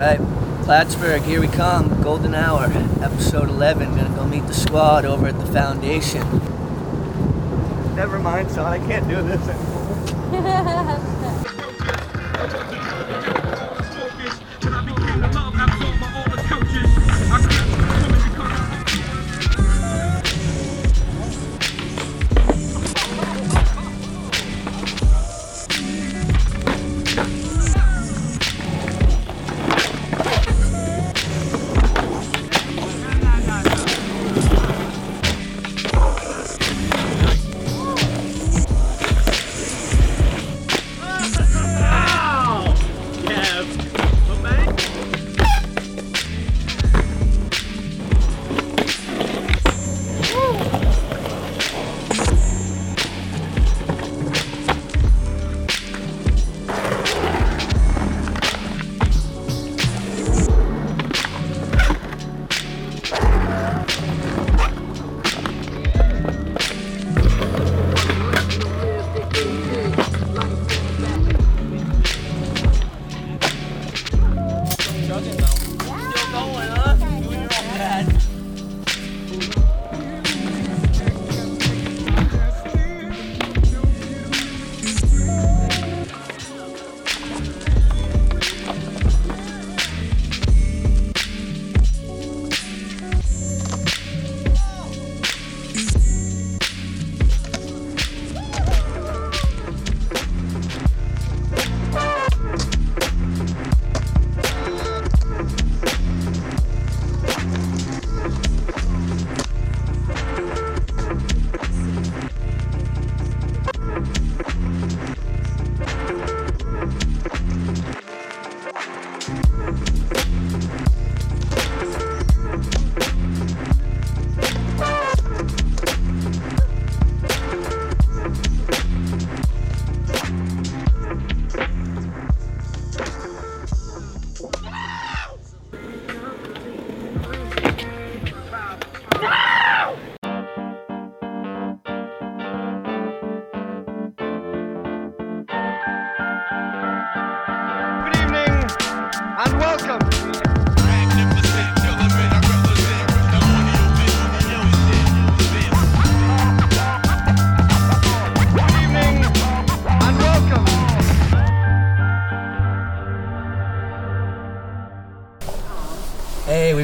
Right, Plattsburgh, here we come. Golden Hour, episode 11. Gonna go meet the squad over at the foundation. Never mind, son, I can't do this anymore.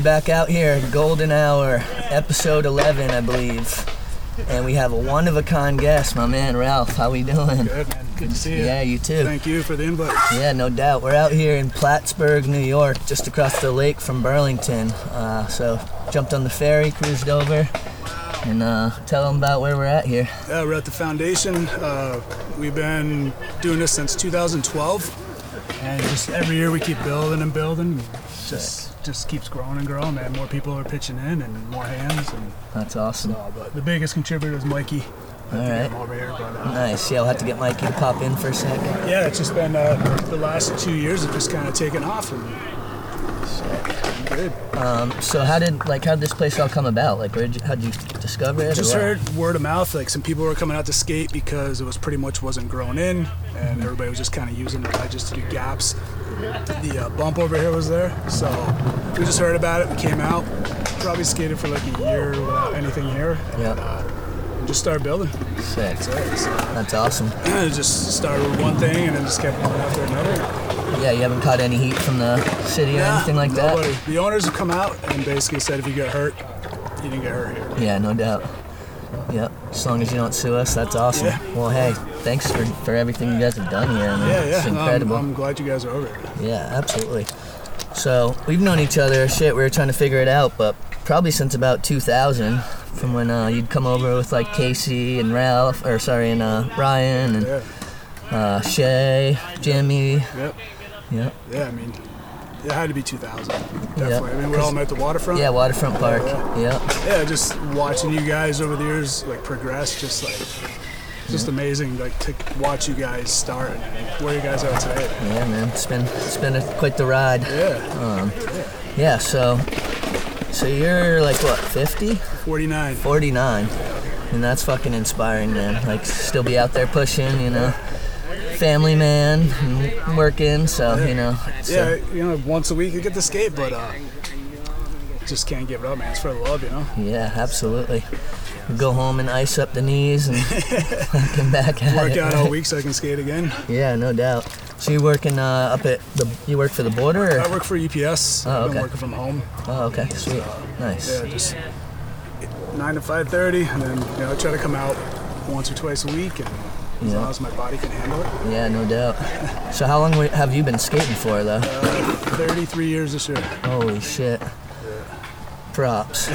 back out here, Golden Hour, episode 11, I believe. And we have a one of a kind guest, my man Ralph. How we doing? Good man. Good to see you. Yeah, you too. Thank you for the invite. Yeah, no doubt. We're out here in Plattsburgh, New York, just across the lake from Burlington. Uh, so, jumped on the ferry, cruised over, and uh, tell them about where we're at here. Yeah, we're at the foundation. Uh, we've been doing this since 2012, and just every year we keep building and building. Just just keeps growing and growing, man. More people are pitching in and more hands, and That's awesome. uh, but the biggest contributor is Mikey. I have to All right. here, but uh, Nice. Yeah, we'll have to get Mikey to pop in for a sec. yeah, it's just been uh, the last two years have just kind of taken off, and Um, so, how did like how did this place all come about? Like, where did you, how did you discover it? Just heard word of mouth, like some people were coming out to skate because it was pretty much wasn't grown in, and everybody was just kind of using the ledges to do gaps. The uh, bump over here was there, so we just heard about it. We came out, probably skated for like a year without anything here, and just started building. Sick. That's awesome. just started with one thing, and then just kept going after another. Yeah, you haven't caught any heat from the city or Nah, anything like that. The owners have come out and basically said if you get hurt, you didn't get hurt here. Yeah, no doubt. Yep. As long as you don't sue us, that's awesome. Yeah. Well, hey, thanks for, for everything you guys have done here. I mean, Yeah, yeah. It's I'm- I'm, glad you guys are over here. Yeah, absolutely. So we've known each other. Shit, we were trying to figure it out, but probably since about 2000, from when uh, you'd come over with like Casey and Ralph, or sorry, and uh, Ryan and Yeah. uh, Shay, Jimmy. Yep. Yep. Yeah, I mean, it had to be 2000. Definitely. Yeah. I mean, we all met at the waterfront. Yeah, Waterfront Park. Yeah. Yep. Yeah, just watching you guys over the years like progress, just like, just amazing. Like to watch you guys start and where you guys are today. Yeah, man. It's been it's been a, quite the ride. Yeah. Yeah, Yeah. So so you're like what 50? 49. 49 and that's fucking inspiring man like still be out there pushing you know family man, working, so you know. uh, Yeah, you know, once a week I get to skate, but uh, just can't give it up, man. It's for the love, you know. yeah, absolutely. Go home and ice up the knees and come back at Work it. out all week so I can skate again. Yeah, no doubt. So you working uh, up at the? You work for the border? I work for UPS. Oh, I've okay. been working from home. Oh, okay, sweet, nice. Yeah, just nine to five thirty, and then you know I try to come out once or twice a week, and as Yeah. long as my body can handle it. Yeah, no doubt. So how long have you been skating for, though? Thirty-three years this year. Holy shit. Props.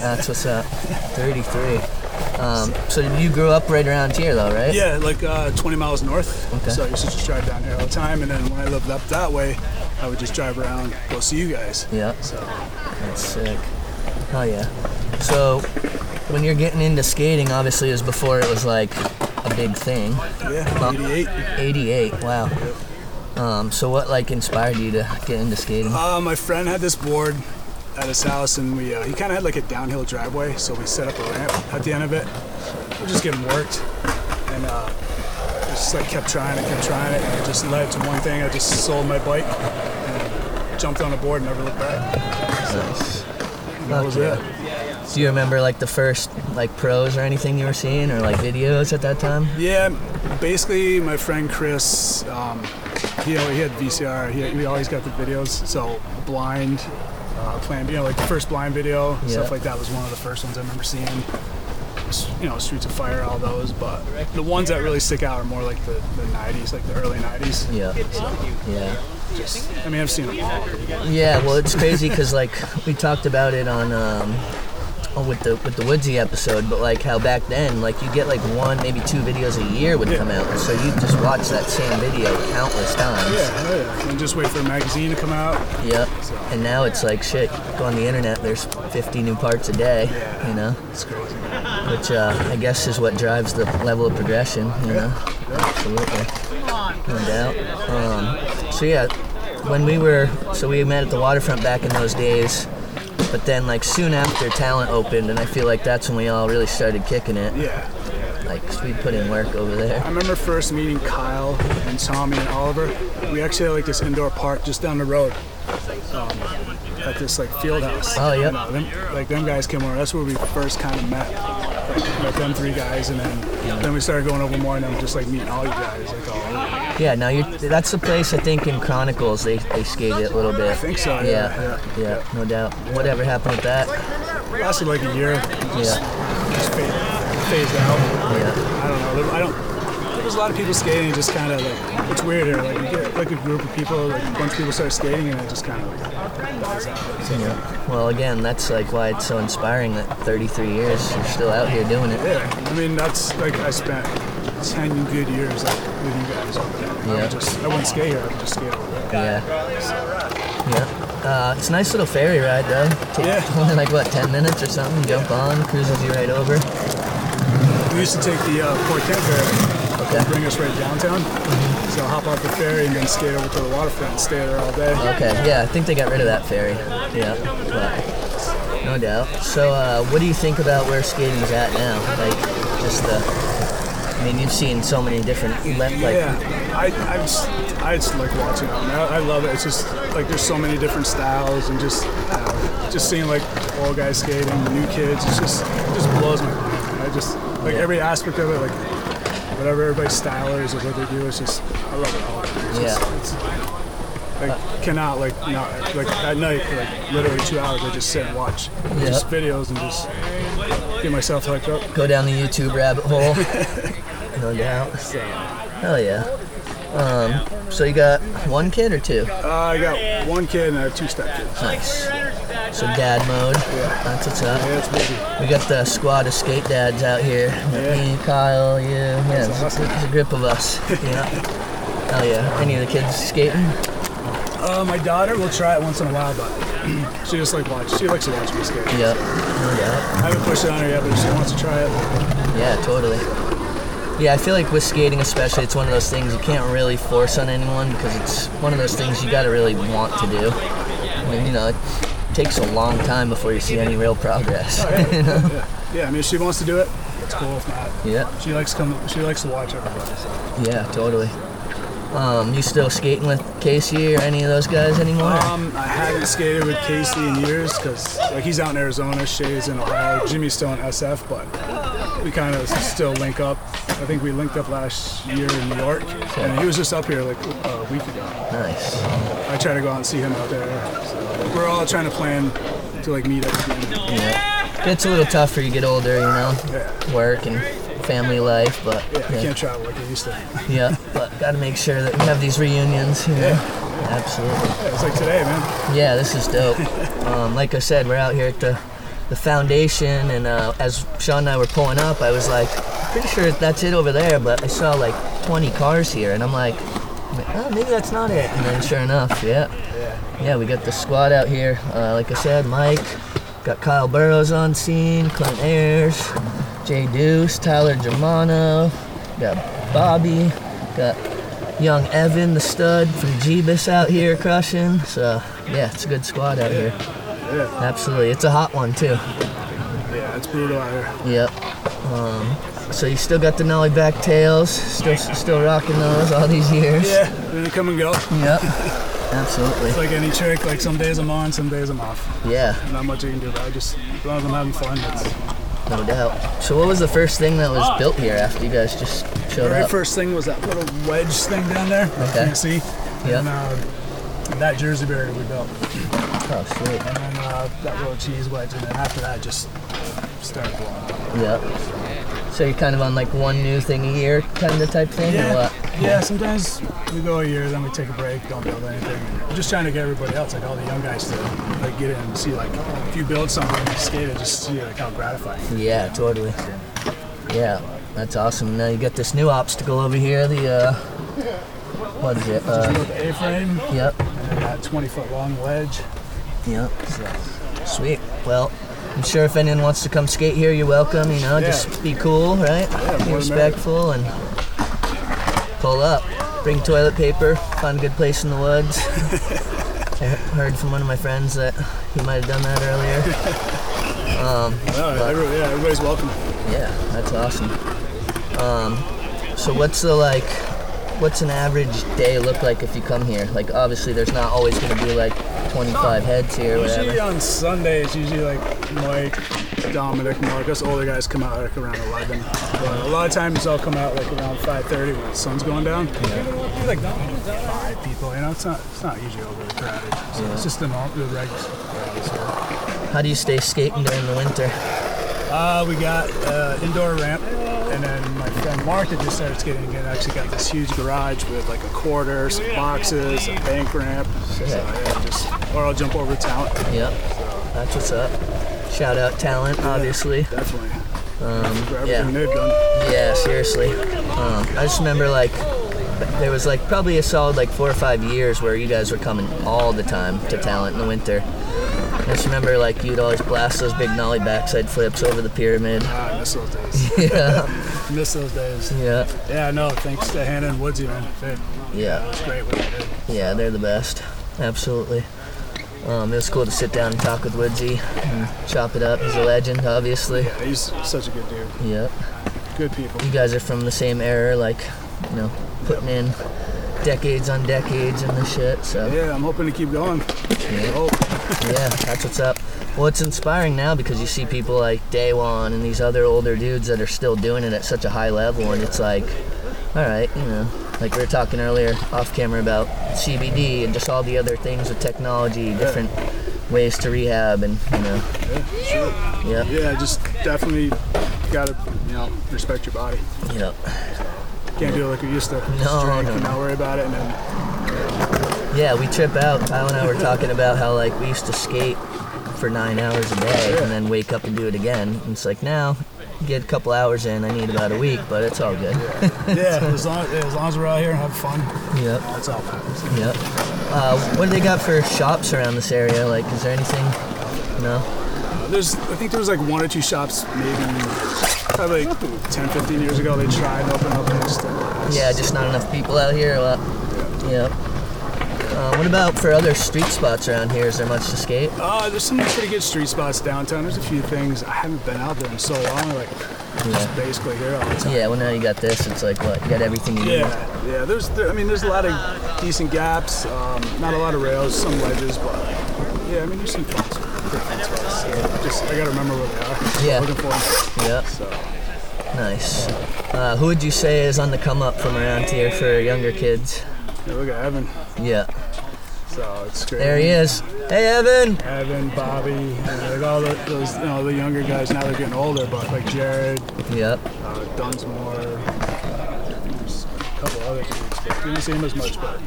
That's what's up. 33. Um, so you grew up right around here, though, right? Yeah, like uh, 20 miles north. Okay. So I used to just drive down here all the time, and then when I lived up that way, I would just drive around, go see you guys. Yeah, So that's sick. Oh, yeah. So when you're getting into skating, obviously, it was before it was like a big thing. yeah, 88. 88, wow. Um, so what like inspired you to get into skating? Uh, my friend had this board at his house, and we uh, he kind of had like a downhill driveway, so we set up a ramp at the end of it. We're just getting worked, and uh, I just like kept trying it, kept trying it, and it just led to one thing. I just sold my bike and jumped on a board and never looked back. Nice. That was it. Do you remember like the first like pros or anything you were seeing or like videos at that time? Yeah, basically, my friend Chris, um, he, he had VCR. He, he always got the videos. So blind, uh, playing, you know, like the first blind video, Yeah. stuff like that was one of the first ones I remember seeing. You know, Streets on Fire, all those. But the ones that really stick out are more like the, the 90s, like the early 90s. Yeah. Yeah. Just, I mean, I've seen them all. Yeah, well, it's crazy because like we talked about it on um, oh, with the with the Woodsy episode, but like how back then, like you get like one, maybe two videos a year would Yeah. come out, so you just watch that same video countless times. Yeah, oh yeah. And just wait for a magazine to come out. Yep. And now it's like shit. Go on the internet. There's 50 new parts a day. Yeah. You know, It's crazy. which uh, I guess is what drives the level of progression. You know, absolutely, no doubt. Um, so yeah, when we were, so we met at the waterfront back in those days. But then, like soon after, talent opened, and I feel like that's when we all really started kicking it. Yeah. Like we put in work over there. I remember first meeting Kyle and Tommy and Oliver. We actually had like this indoor park just down the road um, at this like field house. Oh, yeah. Uh, them, like them guys came over. That's where we first kind of met. Like, met them three guys, and then then we started going over more, and then just like meeting all you guys, like all over. Yeah, now you're. That's the place I think in Chronicles they they skate it a little bit. I think so, Yeah, yeah, yeah, no doubt. Whatever happened with that? Lasted like a year. Just, Yeah, just fade, phased out. yeah. I don't know. There, I don't. There was a lot of people skating, just kind of like it's weird here. Like you get like a group of people, like a bunch of people start skating, and it just kind of like dies out. Yeah. Well, again, that's like why it's so inspiring that 33 years you're still out here doing it. Yeah, I mean that's like I spent ten good years like with you guys over there. I Yeah. would just I wouldn't skate here. I would just skate over there. Yeah. Yeah. Uh, it's a nice little ferry ride though. Take Yeah. Only like what 10 minutes or something. Jump on, cruises you right over. We used to take the uh, Port Kent ferry, Okay. bring us right downtown. So I'll hop off the ferry and then skate over to the waterfront and stay there all day. Okay. Yeah, I think they got rid of that ferry. Yeah. But no doubt. So, uh, what do you think about where skating's at now? Like, just the. I mean, you've seen so many different le- like yeah, I, I just I just like watching it. I, I, love it. It's just like there's so many different styles and just uh, just seeing like old guys skating, the new kids. It's just it just blows my mind. I just like Yeah. every aspect of it, like whatever everybody's style is or what they do. It's just I love it all. It's just, Yeah. it's, I cannot like not like at night for like literally two hours. I just sit and watch just videos and just get myself hooked up. go down the YouTube rabbit hole. no doubt. Hell yeah. Um, so you got one kid or two? Uh, I got one kid and I have two stepkids. Nice. So dad mode. That's what's up. Yeah, it's busy. We got the squad of skate dads out here. Yeah. Me, Kyle, you. Yeah, it's, awesome. it's a grip of us. Yeah. Hell yeah. Any of the kids skating? Uh, my daughter will try it once in a while, but she just like watch. She likes to watch me skate. Yep. No doubt. I haven't pushed it on her yet, but if she wants to try it. Yeah, totally. Yeah, I feel like with skating especially, it's one of those things you can't really force on anyone because it's one of those things you got to really want to do. I mean, you know, it takes a long time before you see any real progress. you know? Yeah, yeah. I mean, if she wants to do it, it's cool. If not, Yeah, she likes come. She likes to watch everybody. So. yeah, totally. Um, you still skating with Casey or any of those guys anymore? Um, I haven't skated with Casey in years because like he's out in Arizona, Shay's in Ohio, Jimmy's still in SF, but we kind of still link up. I think we linked up last year in New York, and he was just up here like a week ago. nice. I try to go out and see him out there. So we're all trying to plan to like meet up again. Yeah. It's a little tougher you get older, you know, Yeah, work and family life, but yeah, I yeah, can't travel like I used to. yeah, but gotta make sure that we have these reunions. You know? Yeah. Absolutely. Yeah, it's like today, man. Yeah, this is dope. Um, like I said, we're out here at the the foundation, and uh, as Shaun and I were pulling up, I was like, pretty sure that's it over there, but I saw like 20 cars here, and I'm like, oh, maybe that's not it. And then sure enough, yeah, yeah, we got the squad out here. Uh, like I said, Mike, got Kyle Burrows on scene, Clint Ayers, Jay Deuce, Tyler Germano, got Bobby, got young Evan, the stud from Jeebus out here crushing. So yeah, it's a good squad out here. Yeah, Absolutely, it's a hot one too. yeah, it's brutal out here. Yep. Um, so you still got the nollie back tails, still still rocking those all these years. Yeah, they come and go. Yep. Absolutely. It's like any trick. Like some days I'm on, some days I'm off. Yeah, Not much you can do about it. Just as long as I'm having fun. It's, no doubt. So what was the first thing that was built here after you guys just the showed very up? first thing was that little wedge thing down there. Okay. You can see. Yep. And uh, that Jersey barrier we built. Oh sweet. And then uh, that little cheese wedge. And then after that, just started blowing up. Yep. So you're kind of on like one new thing a year kind of type thing, or Yeah. what? Yeah, sometimes we go a year, then we take a break, don't build anything. We're just trying to get everybody else, like all the young guys, to like get in and see like if you build something and you skate it, just see like how gratifying. it is. Yeah, totally. Yeah, that's awesome. Now you got this new obstacle over here. The uh, what is it? Uh, A-frame yep. and then that 20 foot long wedge. Yep. Sweet. Well, I'm sure if anyone wants to come skate here, you're welcome. You know, Yeah. just be cool, right? more be respectful and pull up. Bring toilet paper. Find a good place in the woods. I heard from one of my friends that he might have done that earlier. Um, No, every, yeah, everybody's welcome. yeah, that's awesome. Um, so what's the like? What's an average day look like if you come here? Like obviously, there's not always going to be like 25 heads here, Usually on Sundays, usually like Mike, Dominic, Mark, us older guys come out like around 11. But a lot of times I'll come out like around 5:30 when the sun's going down. Be like five people, you know. It's not it's not usually overly crowded. So It's just the norm, the regular. How do you stay skating during the winter? Uh, we got uh, indoor ramp, and then my friend Mark that just started skating again actually got this huge garage with like a quarter, some boxes, a bank ramp. So yeah, just or I'll jump over talent. Yep, that's what's up. Shout out talent, obviously. Definitely. Um, yeah, everything they've done. yeah, seriously. Um, I just remember like there was like probably a solid like four or five years where you guys were coming all the time to talent in the winter. I just remember like you'd always blast those big nollie backside flips over the pyramid. Ah, I miss those days. Yeah, miss those days. yeah, Yeah, no, thanks to Hannah and Woodsy, man. They, yeah. it's great what they did. Yeah, they're the best. Absolutely. Um, it was cool to sit down and talk with Woodsy and chop it up. He's a legend, obviously. He's such a good dude. Yep. Good people. You guys are from the same era, like, you know, putting in decades on decades and the shit. So Yeah, I'm hoping to keep going. yeah, yeah, that's what's up. Well, it's inspiring now because you see people like Daewon and these other older dudes that are still doing it at such a high level, and it's like, all right, you know, like we were talking earlier off camera about CBD and just all the other things with technology, different ways to rehab, and you know, yeah, sure. yeah, Yeah, just definitely gotta, you know, respect your body. yeah, Can't do it like we used to. No, Just drink no, and no. not worry about it, and then yeah. We trip out. Kyle and I were talking about how like we used to skate for nine hours a day and then wake up and do it again. And it's like now, get a couple hours in. I need about a week, but it's all good. yeah, as long, yeah, as long as we're out here and have fun, yep. that's all. Yep. Uh, what do they got for shops around this area? Like, is there anything? No. Uh, There's, I think there was like one or two shops, maybe probably like 10, 15 years ago. They tried to open up and just uh, Yeah, just not enough people out here. Or what? Yep. Uh, what about for other street spots around here? Is there much to skate? Uh, there's some pretty good street spots downtown. There's a few things. I haven't been out there in so long. Like, Yeah. just basically here all the time. Yeah, well now you got this. It's like what? You got everything you need. Yeah, yeah. There's, there, I mean, there's a lot of decent gaps. Um, not a lot of rails, some ledges, but yeah, I mean, there's some fun, spots. So just, I gotta remember where they are. Yeah. Looking for them. Yeah. So, Nice. Uh, who would you say is on the come up from around here for younger kids? Yeah, look at Evan. Yeah. So it's great. There he is. Hey, Evan. Evan, Bobby, and like all the, those, you know, the younger guys. Now they're getting older, but like Jared, Yep. uh, Dunsmore, there's a couple other dudes. But don't see them as much, but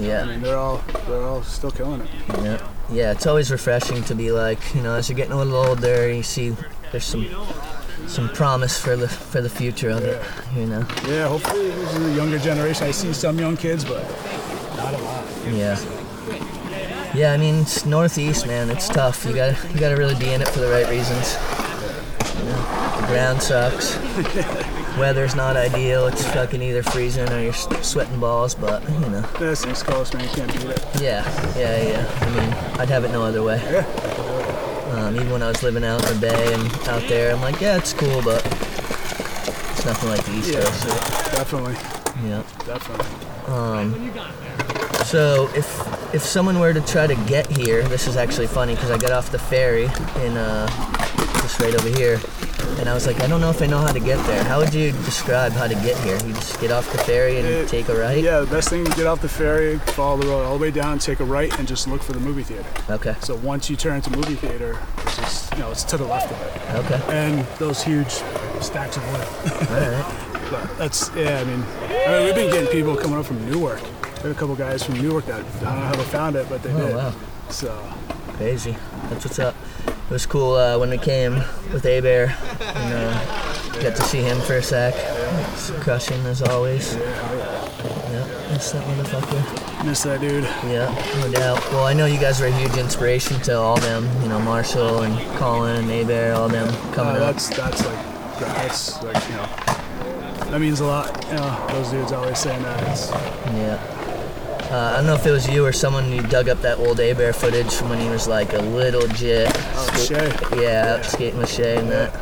yeah. I mean, they're all, they're all still killing it. Yeah. Yeah. It's always refreshing to be like, you know, as you're getting a little older, you see there's some some promise for the for the future of it. You know. Yeah, hopefully this is a younger generation. I see some young kids, but not a lot. Yeah. Yeah, I mean it's northeast, man. It's tough. You gotta you gotta really be in it for the right reasons. You know, the ground sucks. Weather's not ideal. It's fucking either freezing or you're sweating balls. But you know, This East Coast, man, you can't beat it. yeah, yeah, yeah. I mean, I'd have it no other way. Yeah. Um, even when I was living out in the Bay and out there, I'm like, yeah, it's cool, but it's nothing like the East Yeah, Coast. definitely, Yeah. definitely. So if if someone were to try to get here, this is actually funny because I got off the ferry in uh, just right over here, and I was like, I don't know if I know how to get there. How would you describe how to get here? You just get off the ferry and It- take a right. Yeah, the best thing to get off the ferry, follow the road all the way down, take a right, and just look for the movie theater. Okay. So once you turn into movie theater, it's just you know it's to the left of it, Okay. and those huge stacks of wood. All right. But that's yeah. I mean, I mean, we've been getting people coming up from Newark. There are a couple guys from Newark that I don't know how they found it, but they Oh did. wow. So Crazy. That's what's up. It was cool uh, when we came with A Bear and uh, got to see him for a sec. It's crushing as always. Yeah, miss that motherfucker. miss that dude. Yeah, no doubt. Well, I know you guys were a huge inspiration to all them. You know, Marshall and Colin and A Bear, all them coming Uh, up. that's that's like that's like you know that means a lot. You know, those dudes always saying that. It's, Yeah. Uh, I don't know if it was you or someone you dug up that old A Bear footage from when he was like a little jit. Oh, Ska- Shay. Yeah, out skating with Shay and that.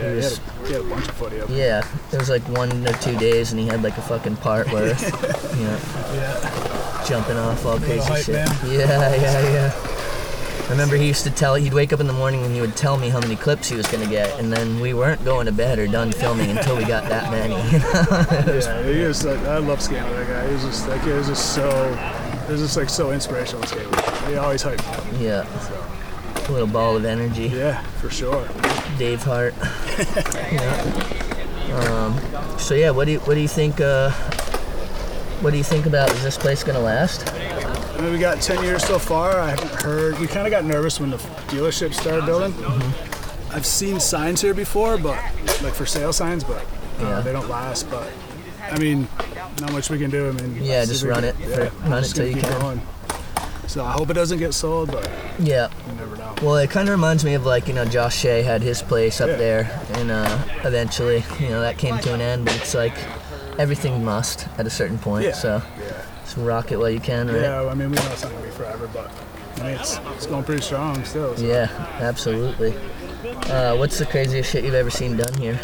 yeah, he, was- had a, he had a bunch of footy up. Yeah, it was like one or two days, and he had like a fucking part worth. you know, Yeah. jumping off all crazy shit. man. Yeah, yeah, yeah. I remember he used to tell. He'd wake up in the morning and he would tell me how many clips he was gonna get, and then we weren't going to bed or done filming until we got that many. Yeah, he was like, I love skating with that guy. He was just like, he was just so, it was just like so inspirational to with. He always hyped me yeah, a little ball of energy. Yeah, for sure. Dave Hart. yeah. Um, so yeah, what do you what do you think? Uh, what do you think about? Is this place gonna last? I mean, we got 10 years so far. I haven't heard, we kind of got nervous when the dealership started building. Mm-hmm. I've seen signs here before, but like for sale signs, but uh, Yeah. they don't last. But I mean, not much we can do. I mean, Yeah, just run it I'm run it till you can. going. So I hope it doesn't get sold, but Yeah. you never know. Well, it kind of reminds me of like you know Josh Shea had his place up Yeah. there, and uh, eventually you know that came to an end. But it's like everything must at a certain point. Yeah. So Yeah. just rock it while you can, right? Yeah, I mean, we know it's not gonna be forever, but I mean, it's, it's going pretty strong still. So. Yeah, absolutely. Uh, what's the craziest shit you've ever seen done here?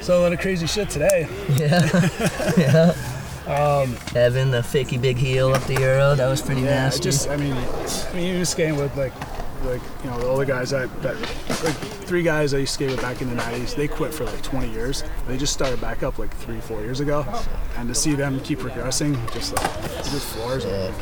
So a lot of crazy shit today. Yeah, yeah. Evan, the fakey big heel up the euro, that was pretty Um, Yeah, nasty. just I mean, I mean, you just skating with like, like you know, the older guys that, that like three guys I used to skate with back in the '90s. They quit for like 20 years. They just started back up like three, four years ago, and to see them keep progressing, just like it just floors. it.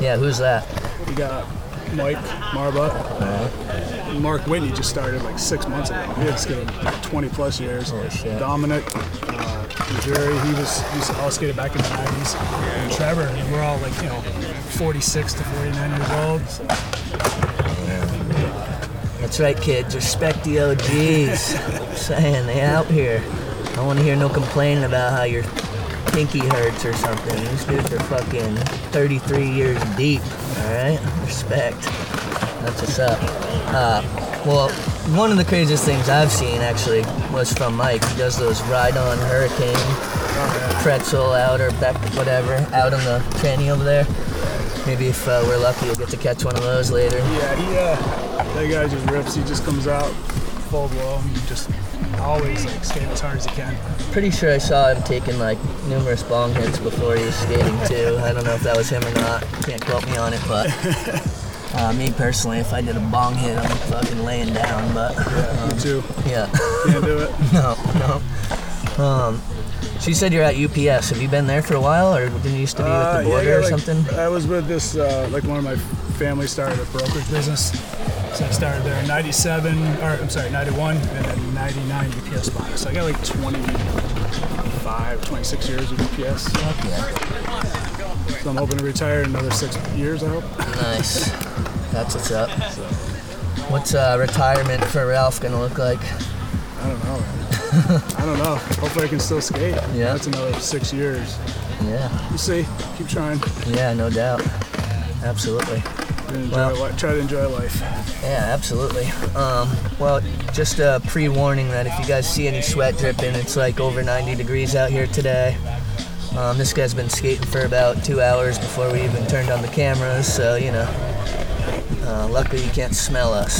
yeah, who's that? We got Mike Marbut. Mark Whitney just started like six months ago. He had skated like 20 plus years. Shit. Dominic, uh, Missouri, he was he was all skated back in the 90s. And Trevor, and we're all like you know 46 to 49 years old. So. That's right, kids. Respect the OGs. saying they out here. I don't want to hear no complaining about how your pinky hurts or something. These dudes are fucking 33 years deep. All right, respect. That's what's up. Uh, well, one of the craziest things I've seen actually was from Mike. He does those ride-on hurricane pretzel out or back whatever out on the tranny over there. Maybe if uh, we're lucky, we'll get to catch one of those later. Yeah, he uh, that guy just rips. He just comes out full blow. He just always like skating as hard as he can. Pretty sure I saw him taking like numerous bong hits before he was skating too. I don't know if that was him or not. Can't quote me on it, but uh, me personally, if I did a bong hit, I'm fucking laying down. But yeah Me too. yeah, Can't do it. no, no. Um, she said you're at UPS. Have you been there for a while, or didn't you used to be Uh, with the yeah, border yeah, or like, something? I was with this, uh, like one of my family started a brokerage business. So I started there in 97, or I'm sorry, 91, and then 99 UPS it. So I got like 25, 26 years with UPS. Yeah. So I'm hoping to retire in another six years, I hope. Nice. That's what's up. So. What's uh, retirement for Ralph gonna look like? I don't know, man. I don't know. Hopefully I can still skate. Yeah. That's another six years. Yeah, We'll see. Keep trying. yeah, no doubt. Absolutely. Enjoy Well- li- try to enjoy life. Yeah, absolutely. Um, well, just a pre-warning that if you guys see any sweat dripping, it's like over 90 degrees out here today. Um, this guy's been skating for about two hours before we even turned on the cameras, so you know. Uh, luckily, you can't smell us.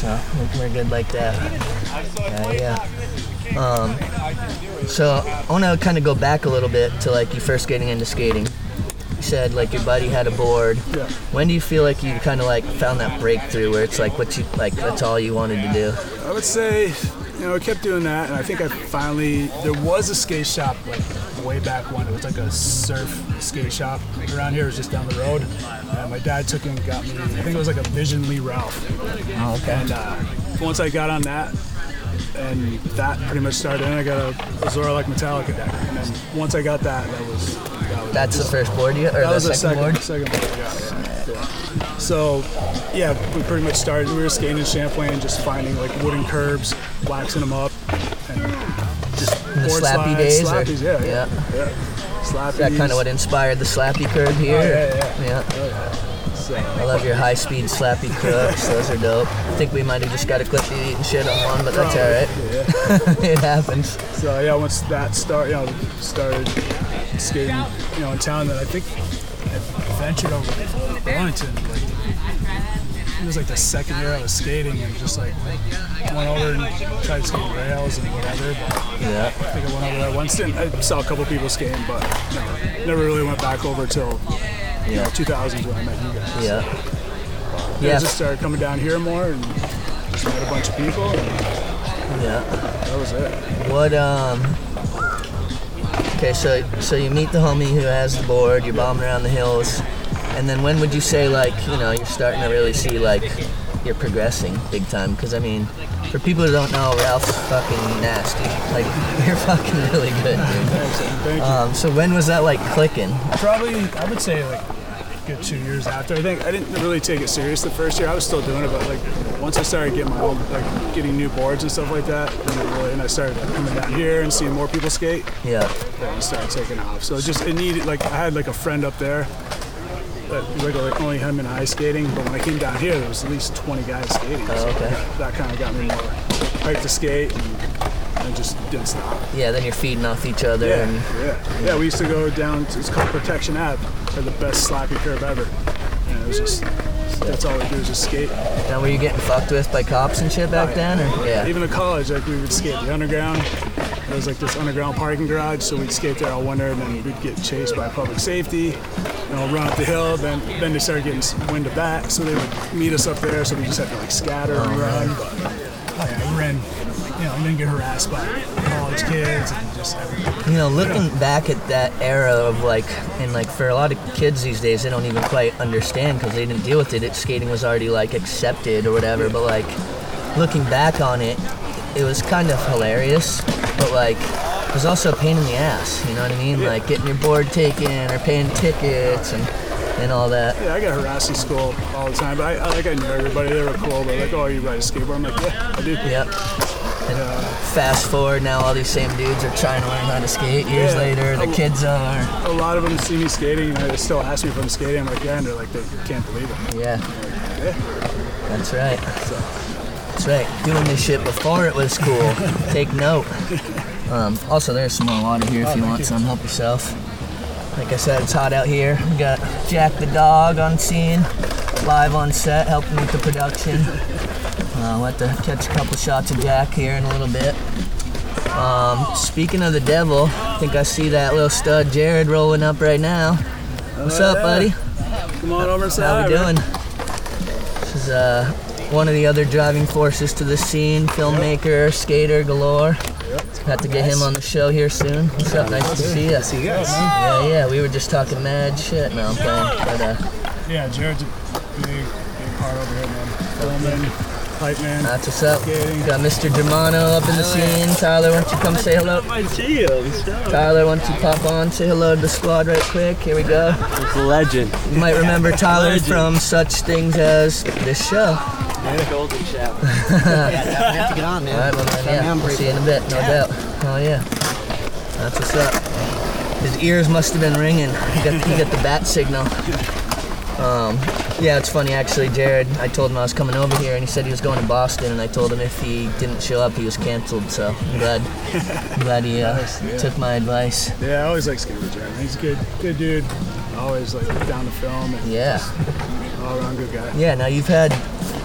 so we're good like that. Yeah, yeah. Um, so I want to kind of go back a little bit to like you first getting into skating. You said like your buddy had a board. Yeah. When do you feel like you kind of like found that breakthrough where it's like what you like that's all you wanted to do? I would say, you know, I kept doing that, and I think I finally there was a skate shop like way back when. It was like a surf skate shop around here. It was just down the road. And my dad took it and got me. I think it was like a Vision Lee Ralph. Oh, okay. And uh, once I got on that, and that pretty much started. And I got a, a Zorlac like Metallica deck. And then once I got that, that was that was That's the first board you or that the was second, second, board? second board. Yeah, yeah, yeah. So, yeah, we pretty much started. We were skating in Champlain, just finding like wooden curbs, waxing them up, and just the board slappy slides, days, or- yeah, yeah, yeah. yeah. Slappies. Is that kind of what inspired the slappy curve oh, here? Oh, yeah, yeah. Yeah. Oh, so, I love your high speed slappy crooks. Those are dope. I think we might have just got a clip you eating shit on one, but that's alright. yeah. it happens. So yeah, once that start, you know, started skating, you know, in town, then I think I ventured over to Burlington. It was like the second year I was skating, and just like went over and tried skating rails and whatever. But Yeah. I think I went over there once. And I saw a couple people skating, but know, never really went back over till you know, 2000s when I met you guys. Yeah. Yeah, Yeah. I just started coming down here more and just met a bunch of people, and Yeah. that was it. What um Okay, so so you meet the homie who has the board, you're bombing around the hills, and then when would you say like, you know, you're starting to really see like you're progressing big time? Because I mean, for people who don't know, Ralph's fucking nasty. Like you're fucking really good, dude. Thanks, thank you. Um, so when was that like clicking? Probably, I would say like a good two years after. I think I didn't really take it serious the first year. I was still doing it, but like once I started getting my own, like getting new boards and stuff like that, then it really, and I started like, coming down here and seeing more people skate, Yeah. then it started taking off. So it just it needed like I had like a friend up there. That like only him and I skating, but when I came down here, there was at least 20 guys skating. Oh, okay. that, that kind of got me more hyped to skate, and I just didn't stop. Yeah, then you're feeding off each other Yeah, and yeah, yeah. We used to go down. To, it's called Protection Ave. Had the best slappy curve ever. And it was just that's all we do is just skate. now were you getting fucked with by cops and shit back oh, then or yeah. Even in college, like we would skate the underground. There was like this underground parking garage, so we'd skate there all winter, and then we'd get chased by public safety. And You know, run up the hill. Then then they started getting wind of that, so they would meet us up there. So we just had to like scatter and oh, run. But oh yeah, we ran. You know, and then get harassed by college kids and just everything. You know, looking back at that era of like, and like for a lot of kids these days, they don't even quite understand because they didn't deal with it. it. Skating was already like accepted or whatever. But like, looking back on it, it was kind of hilarious. But like, it was also a pain in the ass. You know what I mean? Like getting your board taken or paying tickets and and all that. Yeah, I got harassed in school all the time, but I, I like I knew everybody. They were cool. They're like, "Oh, you ride a skateboard?" I'm like, "Yeah, I do." Yep. And fast forward now, all these same dudes are trying to learn how to skate years Yeah. later. The Oh. kids are. A lot of them see me skating, and they still ask me if I'm skating. I'm like, "Yeah," and they're like, "They can't believe it." Yeah, Yeah. that's right. So, That's right. Doing this shit before it was cool. Take note. Um, also, there's some more water here if you want some. Help yourself. Like I said, it's hot out here. We got Jack the dog on scene, live on set, helping with the production. Uh, we'll have to catch a couple shots of Jack here in a little bit. Um, speaking of the devil, I think I see that little stud Jared rolling up right now. What's up, buddy? Come on over How we doing? This is uh, one of the other driving forces to the scene, filmmaker, skater galore. Got to get him on the show here soon. What's up? Nice to see you. See you guys. Yeah, yeah. We were just talking mad shit. No, I'm playing. But uh, Yeah, Jared's a big, big part over here, man. Filming, hype man. that's what's up. Skating. Got Mr. Germano up in the scene. Tyler, why don't you come say hello? My Geos. Tyler, why don't you pop on, say hello to the squad right quick? Here we go. It's a legend. You might remember Tyler from such things as this show. Golden shower. Yeah, definitely have to get on, man. All right, well, man, yeah, I'm we'll pretty see you in a bit, no doubt. Oh yeah, that's what's up. His ears must have been ringing. He got, he got the bat signal. Um, yeah, it's funny actually. Jared, I told him I was coming over here, and he said he was going to Boston, and I told him if he didn't show up, he was canceled. So I'm glad, I'm glad he uh, yeah. took my advice. Yeah, I always like skating with Jared. He's a good, good dude. Always like down to film and Yeah, all around good guy. yeah. Now you've had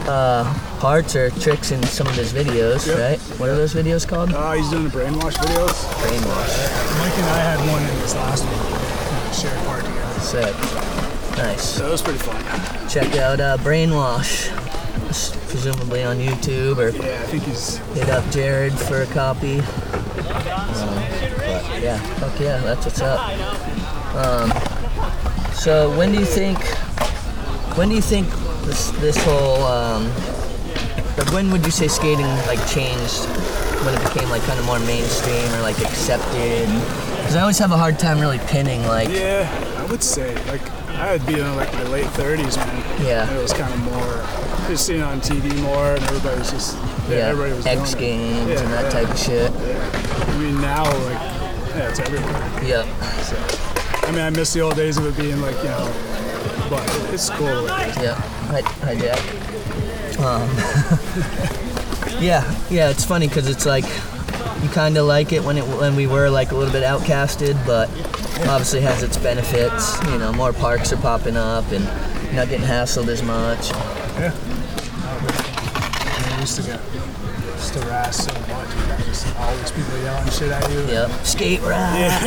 uh, parts or tricks in some of his videos, Yep. right? What are those videos called? Uh, he's doing the brainwash videos. Brainwash. Mike and I had one in this last one. Kind of shared part together. Sick. Nice. So it was pretty fun. check out uh, Brainwash, It's presumably on YouTube, or Yeah, I think he's hit up Jared for a copy. Um, but yeah, fuck yeah, that's what's up. Um, so when do you think? When do you think this this whole um, like when would you say skating like changed? When it became like kind of more mainstream or like accepted? Because I always have a hard time really pinning like Yeah, I would say like I would be in like my late 30s, man. Yeah. And it was kind of more just seeing on TV more, and everybody was just yeah, yeah, everybody was X Games it. and that yeah. type of shit. I mean now like yeah, it's everywhere. Yep. I mean I miss the old days of it being like you know, but it's cool. the way it is. Yeah. Hi, hi Jack. Um, yeah, yeah. It's funny because it's like you kind of like it when it when we were like a little bit outcasted, but obviously has its benefits. You know, more parks are popping up and not getting hassled as much. Yeah. I used to get just harassed so much. You know, just always people yelling shit at you. Yep. Skate ride.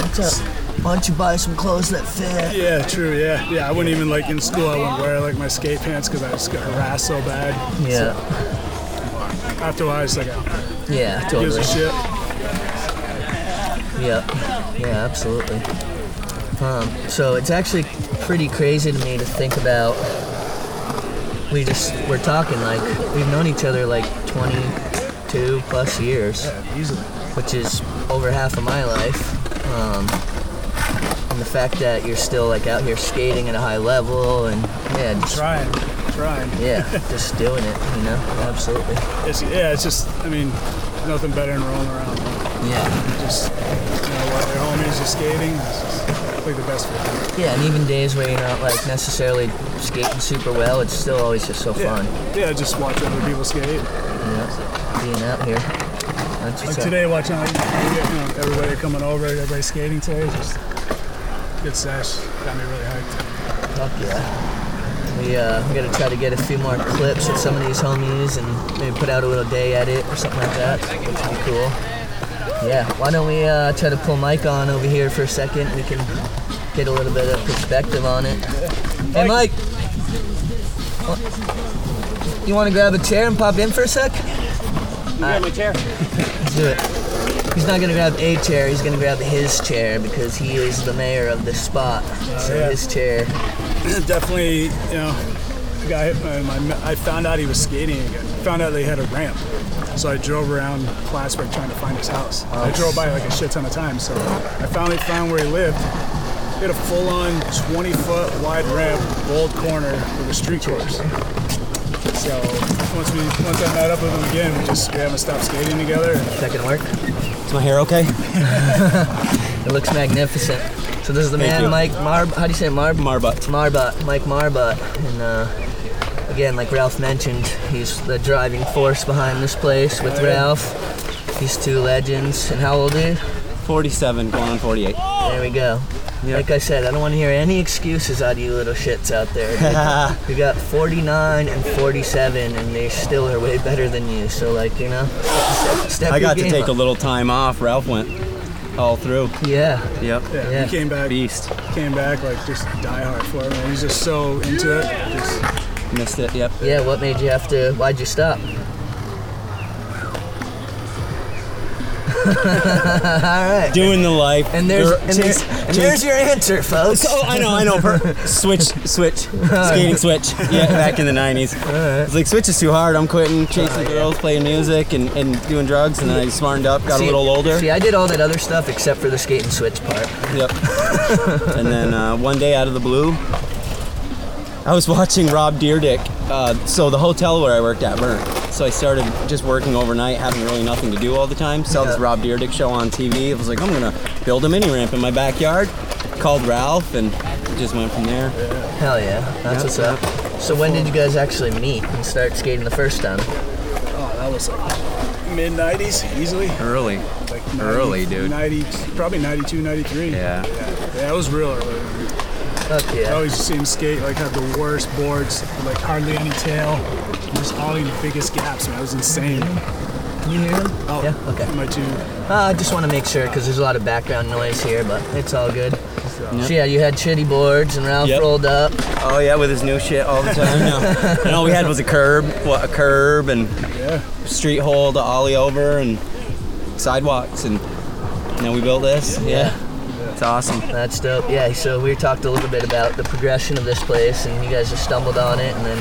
What's up? Why don't you buy some clothes that fit? Yeah, true. Yeah, yeah. I wouldn't even like in school. I wouldn't wear like my skate pants because I just got harassed so bad. Yeah. After a while, I was like, oh, Yeah. gives Totally. a shit. Yep. Yeah, absolutely. Um, so it's actually pretty crazy to me to think about. We just we're talking like we've known each other like 22 plus years, Yeah, easily. which is over half of my life. Um, and the fact that you're still like out here skating at a high level and yeah, just Trying, trying. yeah, just doing it. You know, absolutely. It's, yeah, it's just. I mean, nothing better than rolling around. Yeah. Just you know what, your homies just skating. It's just like the best feeling. Yeah, and even days where you're not like necessarily skating super well, it's still always just so fun. Yeah, yeah, just watch other people skate. Yeah, being out here. Like today, watching like, you know, everybody coming over, everybody skating today. Just good sesh. Got me really hyped. Fuck yeah. We uh, we gotta try to get a few more clips of some of these homies and maybe put out a little day edit or something like that, which would be cool. Yeah, why don't we uh, try to pull Mike on over here for a second? We can get a little bit of perspective on it. Hey, Mike. You want to grab a chair and pop in for a sec? Grab my chair. Let's do it. He's not gonna grab a chair. He's gonna grab his chair because he is the mayor of this spot. Oh, so yeah. his chair. Definitely, you know, the guy hit my, my, I found out he was skating again. Found out they had a ramp. So I drove around Plattsburgh trying to find his house. I drove by like a shit ton of times. So I finally found where he lived. He had a full-on 20-foot wide ramp, bold corner with a street course. So once we once I met up with him again, we just we haven't stopped skating together. That can work. Is my hair okay? It looks magnificent. So this is the Thank man, you. Mike Marb. How do you say it? Marb? Marbut. Marbut. Mike Marbut. And uh, again, like Ralph mentioned, he's the driving force behind this place with. Ralph. These two legends. And how old are you? 47, going on 48. There we go. Yeah. Like I said, I don't want to hear any excuses out of you little shits out there. dude. we got 49 and 47, and they still are way better than you. So, like, you know, step, step I got to game take a little time off. Ralph went all through. Yeah. Yep. Yeah, Yeah. he came back. Beast. Came back like just die hard for it. Man. He's just so into it. Just, Missed it. Yep. Yeah, what made you have to, why'd you stop? right. Doing the life. And there's, Gir- and, there, chase- and there's your answer, folks. Oh, I know, I know. Per- switch, switch, skating switch. Yeah, back in the '90s. It's like switch is too hard. I'm quitting chasing girls, playing music, and, and doing drugs. And then I smartened up, got See- a little older. See, I did all that other stuff except for the skate and switch part. Yep. and then uh, one day out of the blue, I was watching Rob Dyrdek. Uh, so the hotel where I worked at burnt. So I started just working overnight, having really nothing to do all the time. Saw this Rob Dyrdek show on TV. I was like, I'm gonna build a mini ramp in my backyard. Called Ralph and just went from there. Hell yeah, that's what's up. So when did you guys actually meet and start skating the first time? oh, that was like mid 90s, easily. Early. Like Early, dude. 90, probably 92, 93. Yeah. Yeah, yeah it was real early. Fuck I yeah. always see him skate like had the worst boards, like hardly any tail, just all the biggest gaps. Man, it was insane. Can you hear him? Oh, Yeah, okay. My two. Uh, I just want to make sure because there's a lot of background noise here, but it's all good. So yeah, you had shitty boards and Ralph Yep. rolled up. Oh yeah, with his new shit all the time. No. and all we had was a curb, what a curb and Yeah. street hole to ollie over and sidewalks and now we built this. Yeah. It's awesome. That's dope. Yeah, so we talked a little bit about the progression of this place, and you guys just stumbled on it, and then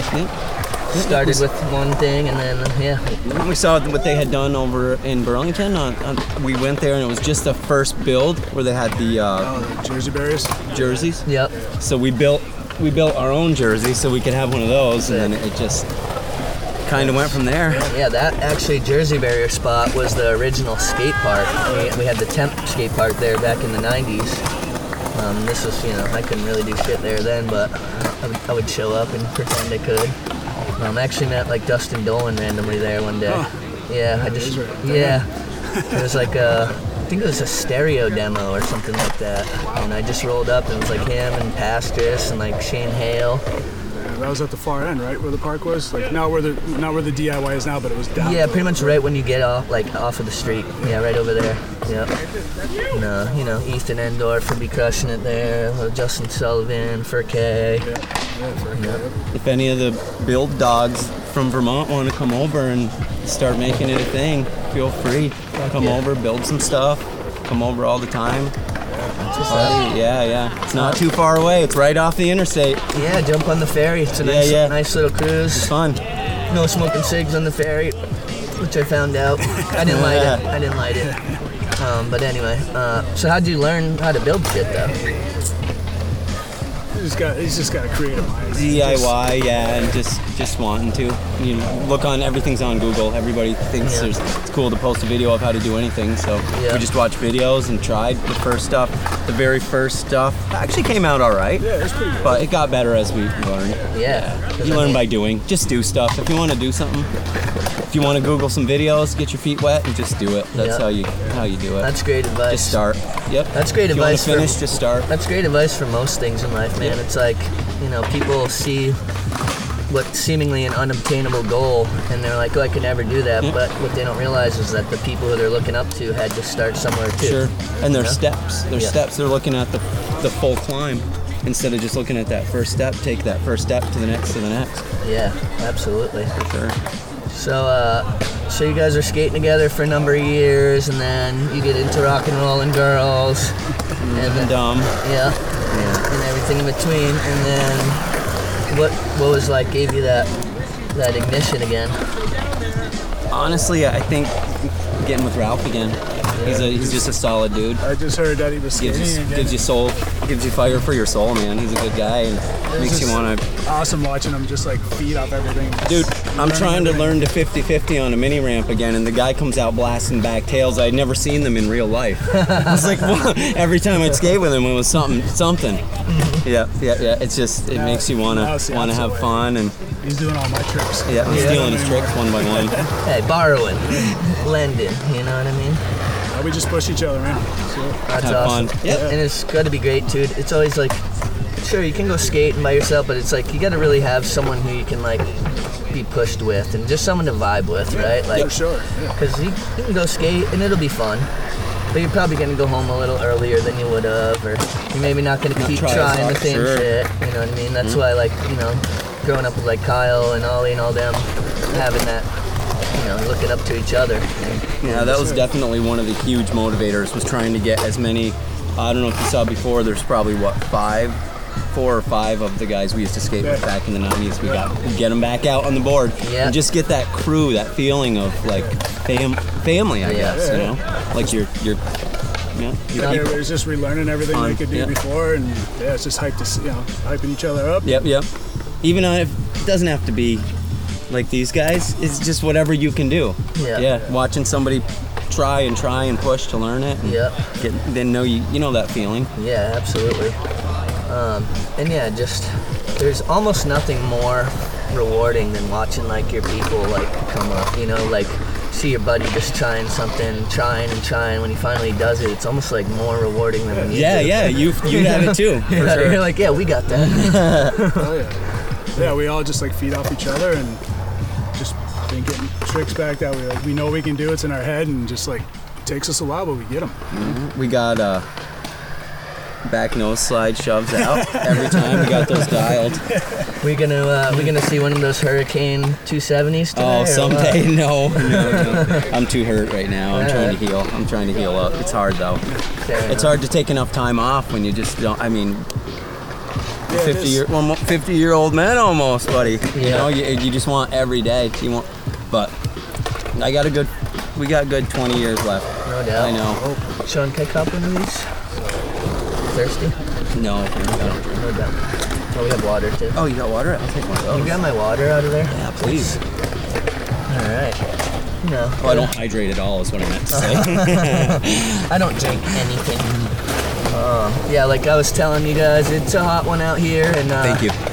started with one thing, and then yeah, We saw what they had done over in Burlington. On, on, we went there and it was just the first build where they had the uh, Oh, the Jersey Barriers. jerseys. yep. So we built we built our own jersey so we could have one of those, and then it just kind of went from there. Yeah, that actually Jersey Barrier spot was the original skate park. We, we had the temp skate park there back in the 90s. Um, this was, you know, I couldn't really do shit there then, but I would, I would show up and pretend I could. Um, I actually met like Dustin Dollin randomly there one day. Huh. Yeah, I just, right. yeah. It was like a, I think it was a stereo demo or something like that. And I just rolled up and it was like him and Pastras and like Shane Hale. Yeah, that was at the far end, right, where the park was. Like not where the not where the DIY is now, but it was down. Yeah, pretty much right when you get off, like off of the street. Yeah, right over there. Yep. And, uh, you know, Ethan Endorf would be crushing it there. uh, Justin Sullivan, Furkay. If any of the build dogs from Vermont want to come over and start making it a thing, feel free. Come yeah. over, build some stuff. Come over all the time. Party. Yeah, yeah. It's not too far away. It's right off the interstate. Yeah, jump on the ferry. It's a Yeah, nice, yeah. nice little cruise. It's fun. No smoking cigs on the ferry, which I found out. I didn't light it. I didn't light it. Um, but anyway, uh, so how'd you learn how to build shit though? He's just got he's just got a creative mind. DIY, yeah, and just just wanting to. You know, look on everything's on Google. Everybody thinks Yeah. there's, it's cool to post a video of how to do anything. So Yeah. we just watched videos and tried the first stuff. The very first stuff actually came out all right, Yeah, it's pretty good. but it got better as we learned. Yeah. You learn by doing. Just do stuff. If you want to do something, if you want to Google some videos, get your feet wet and just do it. That's Yeah. how you how you do it. That's great advice. just start. Yep. That's great if you want advice to for- finish, just start. That's great advice for most things in life, man. And it's like, you know, people see what seemingly an unobtainable goal and they're like, oh, I could never do that. Yeah. But what they don't realize is that the people who they're looking up to had to start somewhere too. Sure. And there's Yeah. steps. their Yeah. steps. They're looking at the the full climb instead of just looking at that first step. Take that first step to the next to the next. Yeah, absolutely. Sure. So, uh, so you guys are skating together for a number of years and then you get into rock and roll and girls. And And then, um, yeah, in between. And then what, what was like, gave you that, that ignition again? honestly, I think getting with Ralph again. He's a he's just a solid dude. I just heard that he was skating Gives you again. gives you soul, gives you fire for your soul, man. He's a good guy and makes you just want to. awesome watching him just like feed off everything. Dude, I'm Learning trying to everything. learn to 50-50 on a mini ramp again, and the guy comes out blasting back tails. I'd never seen them in real life. I was like, "Whoa." every time I'd skate with him, it was something, something. Mm-hmm. Yeah, yeah, yeah. It's just it Now- makes you wanna now wanna have absolutely. fun and He's doing all my tricks. yeah, I'm Yeah. stealing his tricks one by one. Hey, borrowing, lending. You know what I mean? Uh, we just push each other, man. So, That's Have awesome. fun. Yep. And it's got to be great too. It's always like, sure, you can go skating by yourself, but it's like you got to really have someone who you can like be pushed with and just someone to vibe with, right? Like, for sure. Yeah. Because you, you can go skate and it'll be fun. But you're probably gonna go home a little earlier than you would have, or you're maybe not gonna keep try trying the same sure. shit. You know what I mean? That's why, like, you know, growing up with like Kyle and Ollie and all them, having that, you know, looking up to each other. And, Yeah, that was definitely one of the huge motivators was trying to get as many. I don't know if you saw before. There's probably what five, four or five of the guys we used to skate with back in the '90s. We got we get them back out on the board Yeah. and just get that crew, that feeling of like fam- family. I Yeah. guess you know, like you're you're yeah. You're Yeah, everybody's just relearning everything Fun, they could do yeah. before, and yeah, it's just hype to see, you know, hyping each other up. Yep, yep. Even if it doesn't have to be like these guys, it's just whatever you can do. Yeah. Yeah. Watching somebody try and try and push to learn it. and Yep. Get, then know you you know that feeling. Yeah, absolutely. Um, and yeah, just there's almost nothing more rewarding than watching like your people like come up. You know, like see your buddy just trying something, trying and trying. When he finally does it, it's almost like more rewarding than when you Yeah, do. yeah, you you have it too. Yeah, sure. You're like, yeah, we got that. Oh yeah. Yeah, we all just like feed off each other and just been getting tricks back that we like we know we can do. It's in our head and just like it takes us a while, but we get them. We got uh, back nose slide shoves out every time. We got those dialed. we gonna uh, we gonna see one of those Hurricane 270s today. Oh, or someday, no, no, no. I'm too hurt right now. I'm trying to heal. I'm trying to heal up. It's hard though. It's hard to take enough time off when you just don't. I mean, Yeah, 50 year, well, 50 year old man almost, buddy. You Yeah. know, you, you just want every day. You want, but I got a good. We got good 20 years left. No doubt. I know. Oh, Shaun, can I cop one of these? Thirsty? No. No doubt. Oh, we have water too. Oh, you got water? I'll take one of Can you grab my water out of there? Yeah, please. All right. No. Oh, I don't hydrate at all. Is what I meant to say. I don't drink anything. Um, yeah, like I was telling you guys, it's a hot one out here, and uh, Thank you.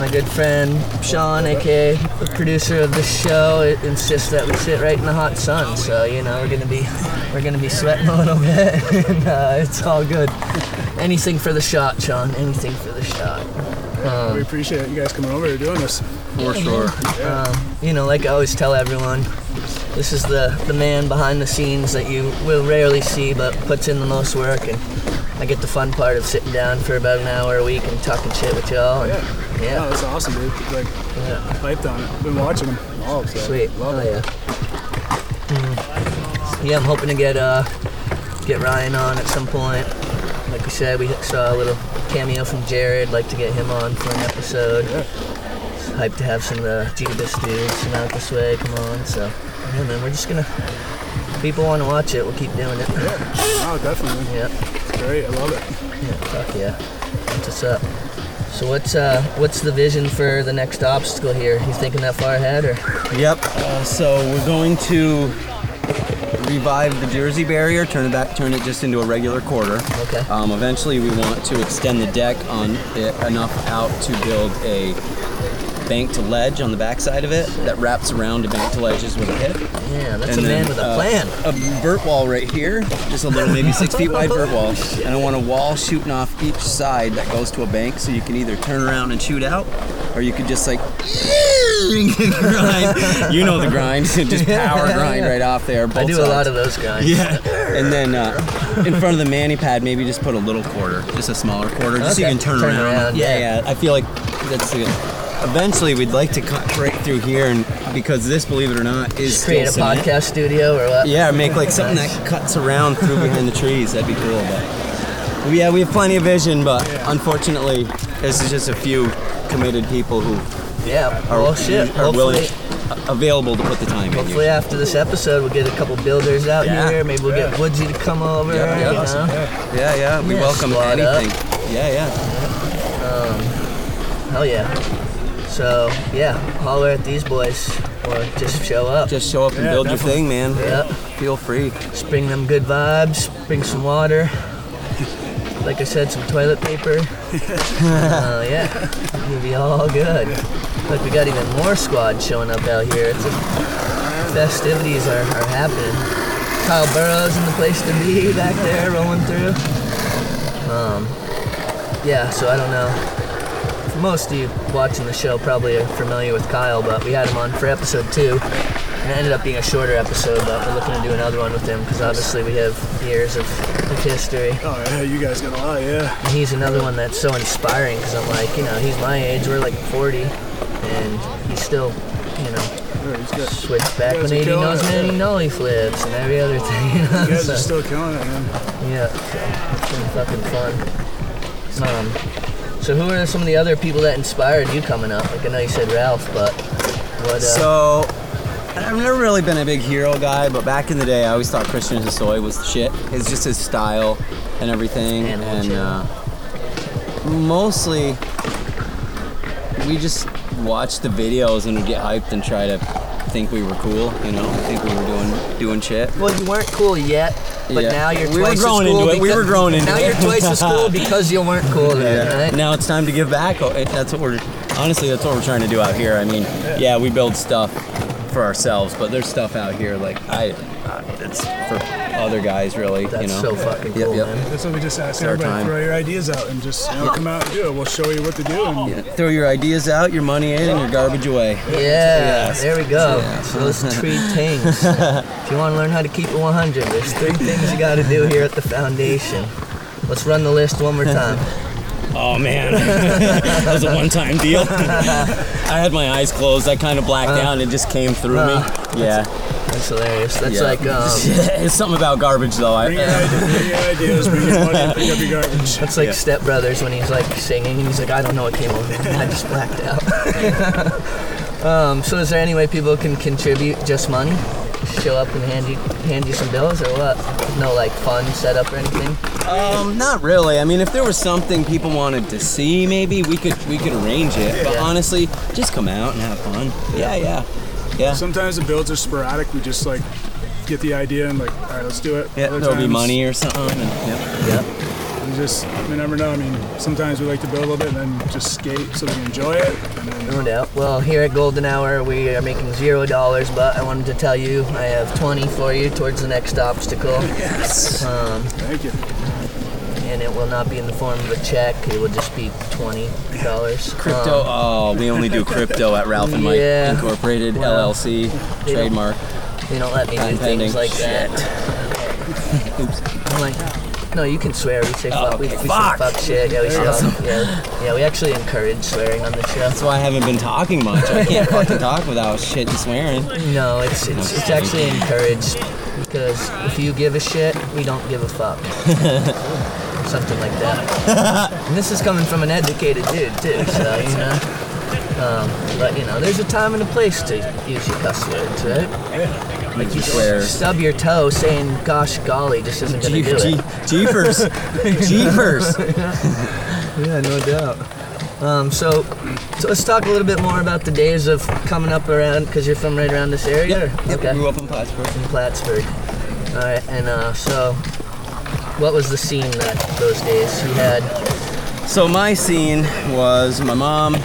My good friend Shaun, aka the producer of the show, insists that we sit right in the hot sun. So you know we're gonna be we're gonna be sweating a little bit, and uh, it's all good. Anything for the shot, Shaun. Anything for the shot. We appreciate you guys coming over and doing this. For sure. Um, you know, like I always tell everyone, this is the, the man behind the scenes that you will rarely see but puts in the most work and I get the fun part of sitting down for about an hour a week and talking shit with y'all. And, Yeah. yeah. No, that's awesome, dude. Like yeah. hyped on it. Been watching them all. So Sweet. Love oh it. yeah. Mm. Yeah, I'm hoping to get uh get Ryan on at some point. Like we said, we saw a little cameo from Jared. Like to get him on for an episode. Yeah. Hyped to have some of the Jeebus dudes come out this way. Come on. So yeah, man, we're just gonna. if People want to watch it. We'll keep doing it. Yeah. No, definitely. Yeah. Great. I love it. Yeah. Fuck yeah. That's what's up. So what's uh what's the vision for the next obstacle here? You thinking that far ahead or? Yep. Uh, so we're going to revive the Jersey barrier, turn it back, turn it just into a regular quarter. Okay. Um, eventually, we want to extend the deck on it enough out to build a bank to ledge on the backside of it that wraps around to bank to ledges with a hip. Yeah, that's And a man with a uh, plan. A vert wall right here, just a little, maybe six feet wide vert wall, and I want a wall shooting off each side that goes to a bank, so you can either turn around and shoot out, or you could just like grind. You know the grind, just power grind right off there. I do a lot of those guys. Yeah, and then uh, in front of the mani pad, maybe just put a little quarter, just a smaller quarter, just so you can turn, Turn around. around, Yeah, yeah. yeah. I feel like that's good. Eventually, we'd like to cut right through here, and because this, believe it or not, is Create a cement. podcast studio or what? Yeah, make like something that cuts around through behind the trees. That'd be cool. But yeah, we have plenty of vision, but unfortunately, this is just a few committed people who Yeah. are, Well, shit. are willing. Hopefully, available to put the time in. Hopefully after this episode, we'll get a couple builders out Yeah. here. Maybe we'll get Woodsy to come over. Yeah, yeah. you know? Awesome, yeah. Yeah, yeah, we Yeah, welcome squad up. anything. Yeah, yeah. Um, hell yeah. So yeah, holler at these boys or just show up. Just show up and Yeah, build your thing, man. Yep. Feel free. Just bring them good vibes. Bring some water. Like I said, some toilet paper. uh, yeah, you'll be all good. Look, we got even more squad showing up out here. It's a, festivities are, are happening. Kyle Burrows in the place to be back there, rolling through. Um, yeah, so I don't know. Most of you watching the show probably are familiar with Kyle, but we had him on for episode two. And it ended up being a shorter episode, but we're looking to do another one with him because obviously we have years of, of history. Oh yeah, you guys got a lot, yeah. And he's another one that's so inspiring because I'm like, you know, he's my age, we're like 40, and he's still, you know, Yeah, switched back when 80 knows man, he nollie flips and every other thing, you know? You guys so- are still killing it, man. yeah, so it's been fucking fun. Um, so who are some of the other people that inspired you coming up? Like I know you said Ralph, but what? Uh, So, I've never really been a big hero guy, but back in the day, I always thought Christian Hosoi was the shit. It's just his style and everything, And and, uh, mostly we just watched the videos and would get hyped and try to think we were cool. You know, think we were doing doing shit. well, you weren't cool yet, but Yeah. now you're We were growing cool. into it. We were growing into it. now it. you're twice as cool because you weren't cool then, right? Now it's time to give back. Oh, That's what we're honestly. That's what we're trying to do out here. I mean, yeah, we build stuff for ourselves, but there's stuff out here like I. Uh, it's for other guys, really. That's you know. so fucking cool, yep. man. That's what we just ask our everybody. time. Throw your ideas out and just you know, come out and do it. We'll show you what to do. And Yeah, Throw your ideas out, your money in, and your garbage away. Yeah, Yes. there we go. So those three things. if you want to learn how to keep it 100, there's three things you got to do here at the foundation. Let's run the list one more time. Oh man, that was a one-time deal. I had my eyes closed. I kind of blacked out, and it just came through Uh, me. Yeah. That's hilarious. That's yeah. like um, it's something about garbage, though. I, bring your, ideas, bring your ideas, bring your money, bring up your garbage. that's like Yeah. Step Brothers when he's like singing and he's like, I don't know what came over me. I just blacked out. um, so is there any way people can contribute just money? Show up and hand you hand you some bills or what? No like fun setup or anything. Um, not really. I mean, if there was something people wanted to see, maybe we could we could arrange it. But Yeah. honestly, just come out and have fun. Yeah, yeah, yeah. Sometimes the builds are sporadic. We just like get the idea and like, all right, let's do it. yeah, Other there'll be money or something. And, yeah. Yep. We just we never know. I mean, sometimes we like to build a little bit and then just skate so we can enjoy it. And then No doubt. Well, here at Golden Hour, we are making zero dollars, but I wanted to tell you I have 20 for you towards the next obstacle. yes, Um, thank you. And it will not be in the form of a check. It will just be twenty dollars. Crypto. Um, oh, we only do crypto at Ralph and Mike Yeah. Incorporated Well, LLC trademark. they don't let me do things like that. Oops. I'm like, no, you can swear. We say Oh, fuck. We, we okay. say Fuck. fuck shit. Yeah, we say Awesome. yeah, yeah. We actually encourage swearing on the show. That's why I haven't been talking much. I can't fucking talk without shit and swearing. No, it's it's, it's actually encouraged because if you give a shit, we don't give a fuck. Something like that. and this is coming from an educated dude too, so you know. Um, but you know, there's a time and a place to use your cuss words, right? Like you Swear. stub your toe saying "gosh golly" just isn't gonna Gee, do it. jeepers, jeepers. Yeah, no doubt. Um, so, so let's talk a little bit more about the days of coming up around because you're from right around this area. Yep, or- yep, Okay. grew up in Plattsburgh. in Plattsburgh. All right, and uh, so, what was the scene that those days you had? So my scene was my mom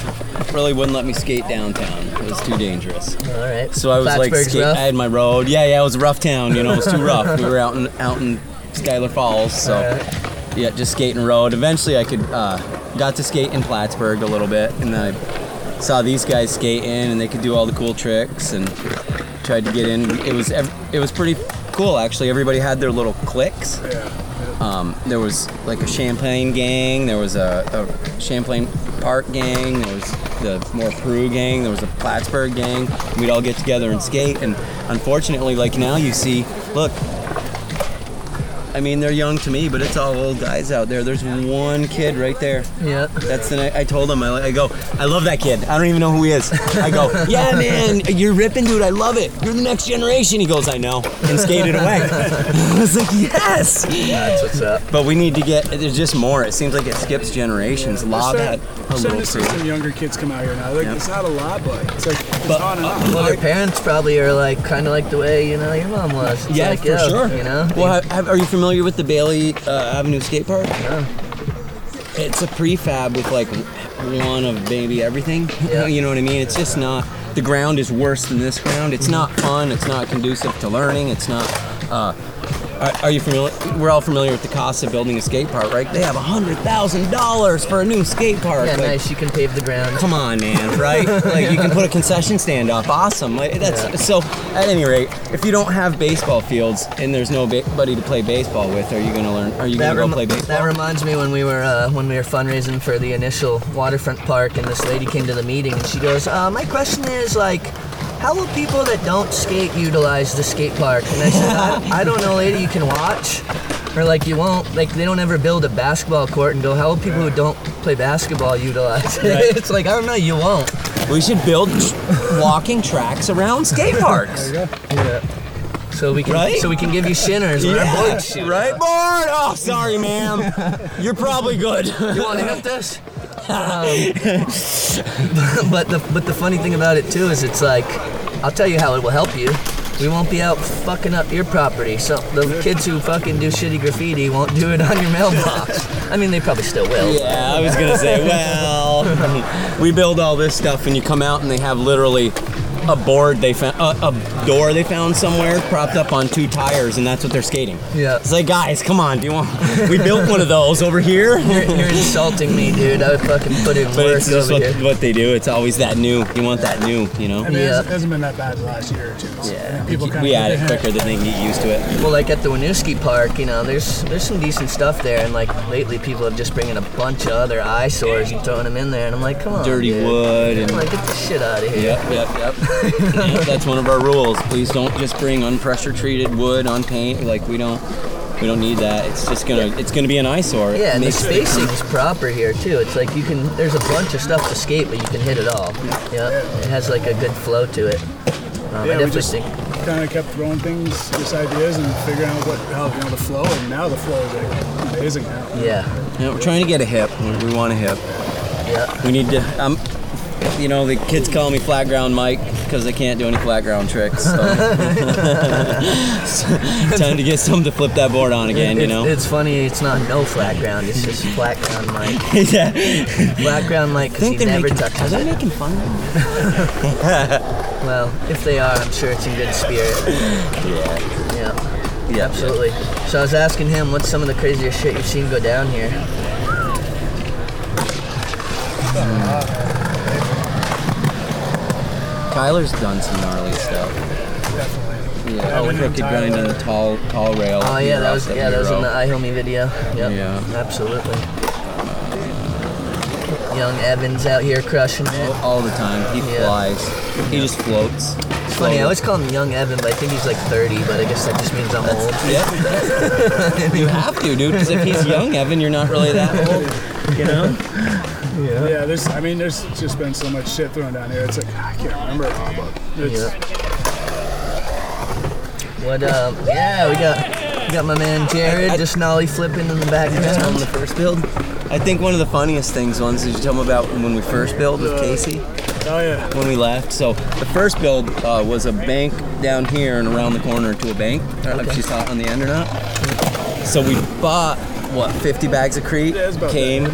really wouldn't let me skate downtown. It was too dangerous. All right. So I was like, Plattsburgh's skate, rough? I had my road. Yeah, yeah, it was a rough town. You know, it was too rough. We were out in out in Schuyler Falls, so Alright. yeah, just skating road. Eventually, I could uh, got to skate in Plattsburgh a little bit, and then I saw these guys skating, and they could do all the cool tricks, and tried to get in. It was ev- it was pretty cool actually. Everybody had their little clicks. Yeah. Um, there was like a Champlain gang, there was a, a Champlain Park gang, there was the more Peru gang, there was a Plattsburgh gang. We'd all get together and skate, and unfortunately, like now you see, look, I mean, they're young to me, but it's all old guys out there. There's one kid right there. Yeah. That's the night I told him. I, I go, I love that kid. I don't even know who he is. I go, yeah, man, you're ripping, dude. I love it. You're the next generation. He goes, I know, and skated away. I was like, yes. That's what's up. But we need to get. There's just more. It seems like it skips generations. Lob We're had starting, a we're starting to see some younger kids come out here now. Like, Yeah. It's not a lot, but it's like it's But, uh. Well, their parents probably are like kind of like the way you know your mom was. It's Yeah, like, for yo, sure. You know. Well, have, are you familiar with the Bailey uh, Avenue Skate Park? It's a prefab with like one of maybe everything. Yeah. You know what I mean? It's just not. The ground is worse than this ground. It's not fun. It's not conducive to learning. It's not. Uh, are, are you familiar? We're all familiar with the cost of building a skate park, right? They have a hundred thousand dollars for a new skate park. yeah, Like, nice. You can pave the ground. Come on, man, right? like you can put a concession stand up. Awesome. Like, that's Yeah. so. At any rate, if you don't have baseball fields and there's nobody to play baseball with, are you gonna learn? Are you That, gonna go rem- play baseball? that reminds me when we were uh, when we were fundraising for the initial waterfront park, and this lady came to the meeting, and she goes, uh, "My question is like, how will people that don't skate utilize the skate park?" And I said, I, "I don't know, lady. You can watch." Or like you won't like they don't ever build a basketball court and go how will people who don't play basketball utilize it? Right. it's like I don't know you won't. we should build walking tracks around skate parks. Yeah. So we can Right? so we can give you shinners when our boards shoot. right, board. Oh, sorry, ma'am. You're probably good. You want to hit this? But the but the funny thing about it too is it's like I'll tell you how it will help you. We won't be out fucking up your property. So the kids who fucking do shitty graffiti won't do it on your mailbox. I mean, they probably still will. Yeah, I was gonna say, well, we build all this stuff, and you come out and they have literally a board they found, a, a door they found somewhere propped up on two tires, and that's what they're skating. Yeah. It's like, guys, come on, do you want? We built one of those over here. You're, you're insulting me, dude. I would fucking put in But work it's just over what, here. what they do. It's always that new. You want that new, you know? I mean, Yeah. it hasn't been that bad the last year or two. So Yeah, people kind we of add it quicker than they can get used to it. Well, like at the Winooski Park, you know, there's there's some decent stuff there, and like lately people have just bringing a bunch of other eyesores and throwing them in there, and I'm like, come on, Dirty dude. wood I'm like, get the shit out of here. Yep, yep, yep. Yeah, that's one of our rules. Please don't just bring unpressure treated wood on paint. Like we don't, we don't need that. It's just gonna, it's gonna be an eyesore. It Yeah, and the makes- spacing is proper here too. It's like you can. There's a bunch of stuff to skate, but you can hit it all. Yeah, it has like a good flow to it. Um, I Yeah, we just think. kind of kept throwing things, just ideas, and figuring out what how you know the flow. And now the flow is like amazing now. Yeah, Yeah, we're trying to get a hip. We- We want a hip. yeah. We need to. Um, you know, the kids call me flat ground Mike because they can't do any flat ground tricks. So. Time to get something to flip that board on again. It- You know. it's funny. It's not no flat ground. It's just flat ground, Mike. yeah. Flat ground, Mike, I because he they're never making. Are they it. making fun of me? Well, if they are, I'm sure it's in good spirit. Yeah. Yeah. Yeah. Absolutely. So I was asking him, what's some of the craziest shit you've seen go down here? Hmm. Kyler's done some gnarly stuff. Yeah, Oh, crooked grind on the tall tall rail. Oh yeah, that was yeah, that was in the hero. iHomie video. Yep. Yeah. Absolutely. Young Evans out here crushing it. all the time. He Yeah. flies. He just floats. It's funny, I always call him Young Evan, but I think he's like 30, but I guess that just means I'm old. Yeah. you have to, dude, because if he's young, Evan, you're not really that old. You know? Yeah, Yeah. there's. I mean, there's just been so much shit thrown down here. It's like I can't remember it all, but it's, Yeah. What um yeah, we got we got my man Jared just nollie flipping in the back. Just on the first build. I think one of the funniest things once is you tell them about when we first built with Casey Oh yeah. when we left. So the first build uh, was a bank down here and around the corner to a bank. I don't know if you saw it on the end or not. So we bought what 50 bags of Crete. Yeah, it's about came,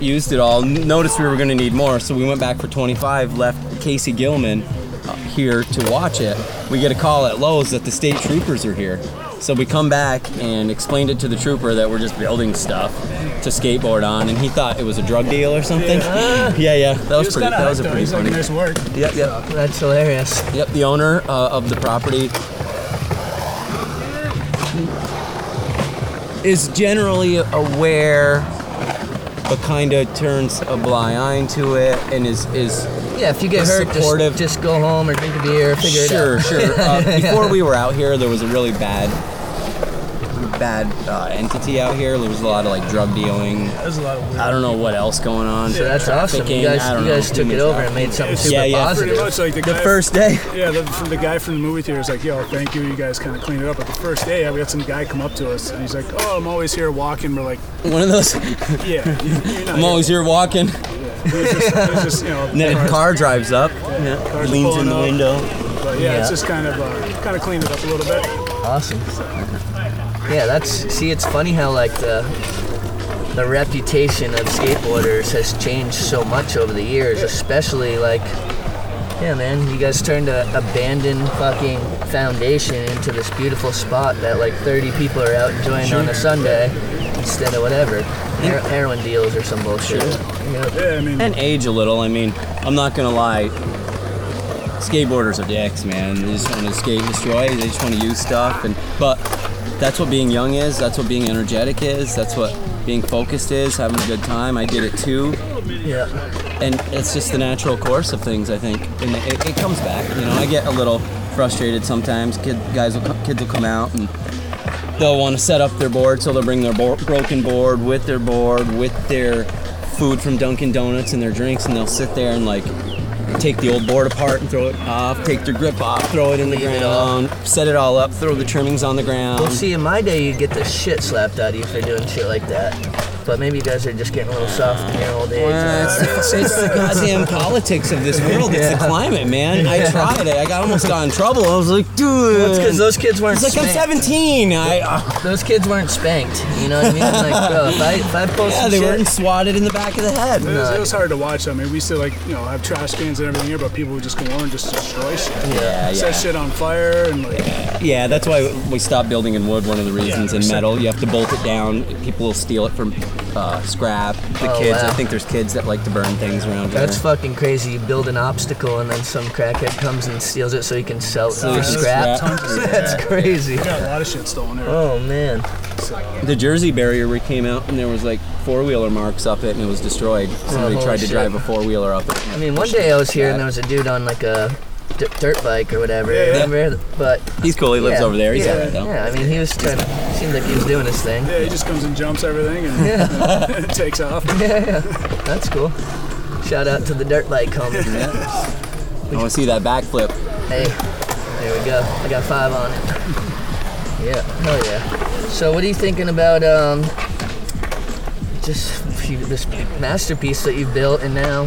used it all. Noticed we were going to need more, so we went back for 25. Left Casey Gilman uh, here to watch it. We get a call at Lowe's that the state troopers are here. So we come back and explained it to the trooper that we're just building stuff to skateboard on, and he thought it was a drug deal or something. Yeah, yeah, that was He pretty. That was a though. pretty He's like, funny. nice work. Yep, yep. That's hilarious. Yep, the owner uh, of the property is generally aware, but kind of turns a blind eye to it, and is is Yeah, if you get hurt, supportive. just, just go home or drink a beer, figure sure, it out. sure. Uh, before we were out here, there was a really bad bad uh, entity out here. There was a lot of like drug dealing. There's a lot of weird. I don't know what else going on. So that's awesome. You guys, you guys took it over and made something super Yeah, yeah. positive. Pretty much like the, The first day. Yeah, the, from the guy from the movie theater is like, yo, thank you, you guys kind of cleaned it up. But the first day, we had some guy come up to us and he's like, oh, I'm always here walking. We're like, One of those. yeah, you- you're not I'm always here walking. It was just, it just you know, And then a car drives up. Yeah. Cars Leans in the up. window. But yeah, it's just kind of uh, kind of cleaned it up a little bit. Awesome. Yeah, that's see. It's funny how like the the reputation of skateboarders has changed so much over the years, especially like. Yeah, man, you guys turned a abandoned fucking foundation into this beautiful spot that like 30 people are out enjoying on a Sunday instead of whatever, her- heroin deals or some bullshit. Yeah. Yeah, I mean, And age a little. I mean, I'm not gonna lie. Skateboarders are dicks, man. They just want to skate destroy. They just want to use stuff. And but that's what being young is. That's what being energetic is. That's what being focused is. Having a good time. I did it too. Yeah. and it's just the natural course of things. I think, and it, it comes back. You know, I get a little frustrated sometimes. Kid guys will kids will come out and they'll want to set up their board, so they'll bring their bo- broken board with their board with their food from Dunkin' Donuts and their drinks, and they'll sit there and like take the old board apart and throw it off, take their grip off, throw it in the Leave it all. ground, set it all up, throw the trimmings on the ground. Well, see, in my day, you'd get the shit slapped out of you for doing shit like that. But maybe you guys are just getting a little soft in your old age. Well, it's, it's the goddamn politics of this world. It's the climate, man. I tried it. I got almost got in trouble. I was like, dude. Well, it's because those kids weren't It's like I'm 17. I uh, Those kids weren't spanked. You know what I mean? Like, bro, if I if I post yeah, some they shit, weren't swatted in the back of the head. it was, it was hard to watch. I mean, we used to like you know have trash cans and everything here, but people would just go over and just destroy shit. Yeah, yeah. Set shit on fire and like yeah. That's why we stopped building in wood. One of the reasons in metal, you have to bolt it down. People will steal it from uh, scrap. The Oh, kids, I think there's kids that like to burn things around here. that's fucking crazy. You build an obstacle and then some crackhead comes and steals it so he can sell it So for he can scrap. scrap. That's crazy. we got a lot of shit stolen there. Oh man. The Jersey barrier we came out and there was like four wheeler marks up it and it was destroyed. Somebody holy tried to shit. drive a four wheeler up it. I mean, one day I was here and there was a dude on like a d- dirt bike or whatever. Yeah, yeah. Remember? But He's cool. He lives yeah, over there. He's yeah, alright though. Yeah, I mean, he was trying. to Seemed like he was doing his thing. Yeah, he just comes and jumps everything and it takes off. Yeah, yeah. That's cool. Shout out to the dirt bike homie. Yeah. I want to see that backflip. Hey, there we go. I got five on it. Yeah, hell yeah. So, what are you thinking about um, just you- this masterpiece that you've built, and now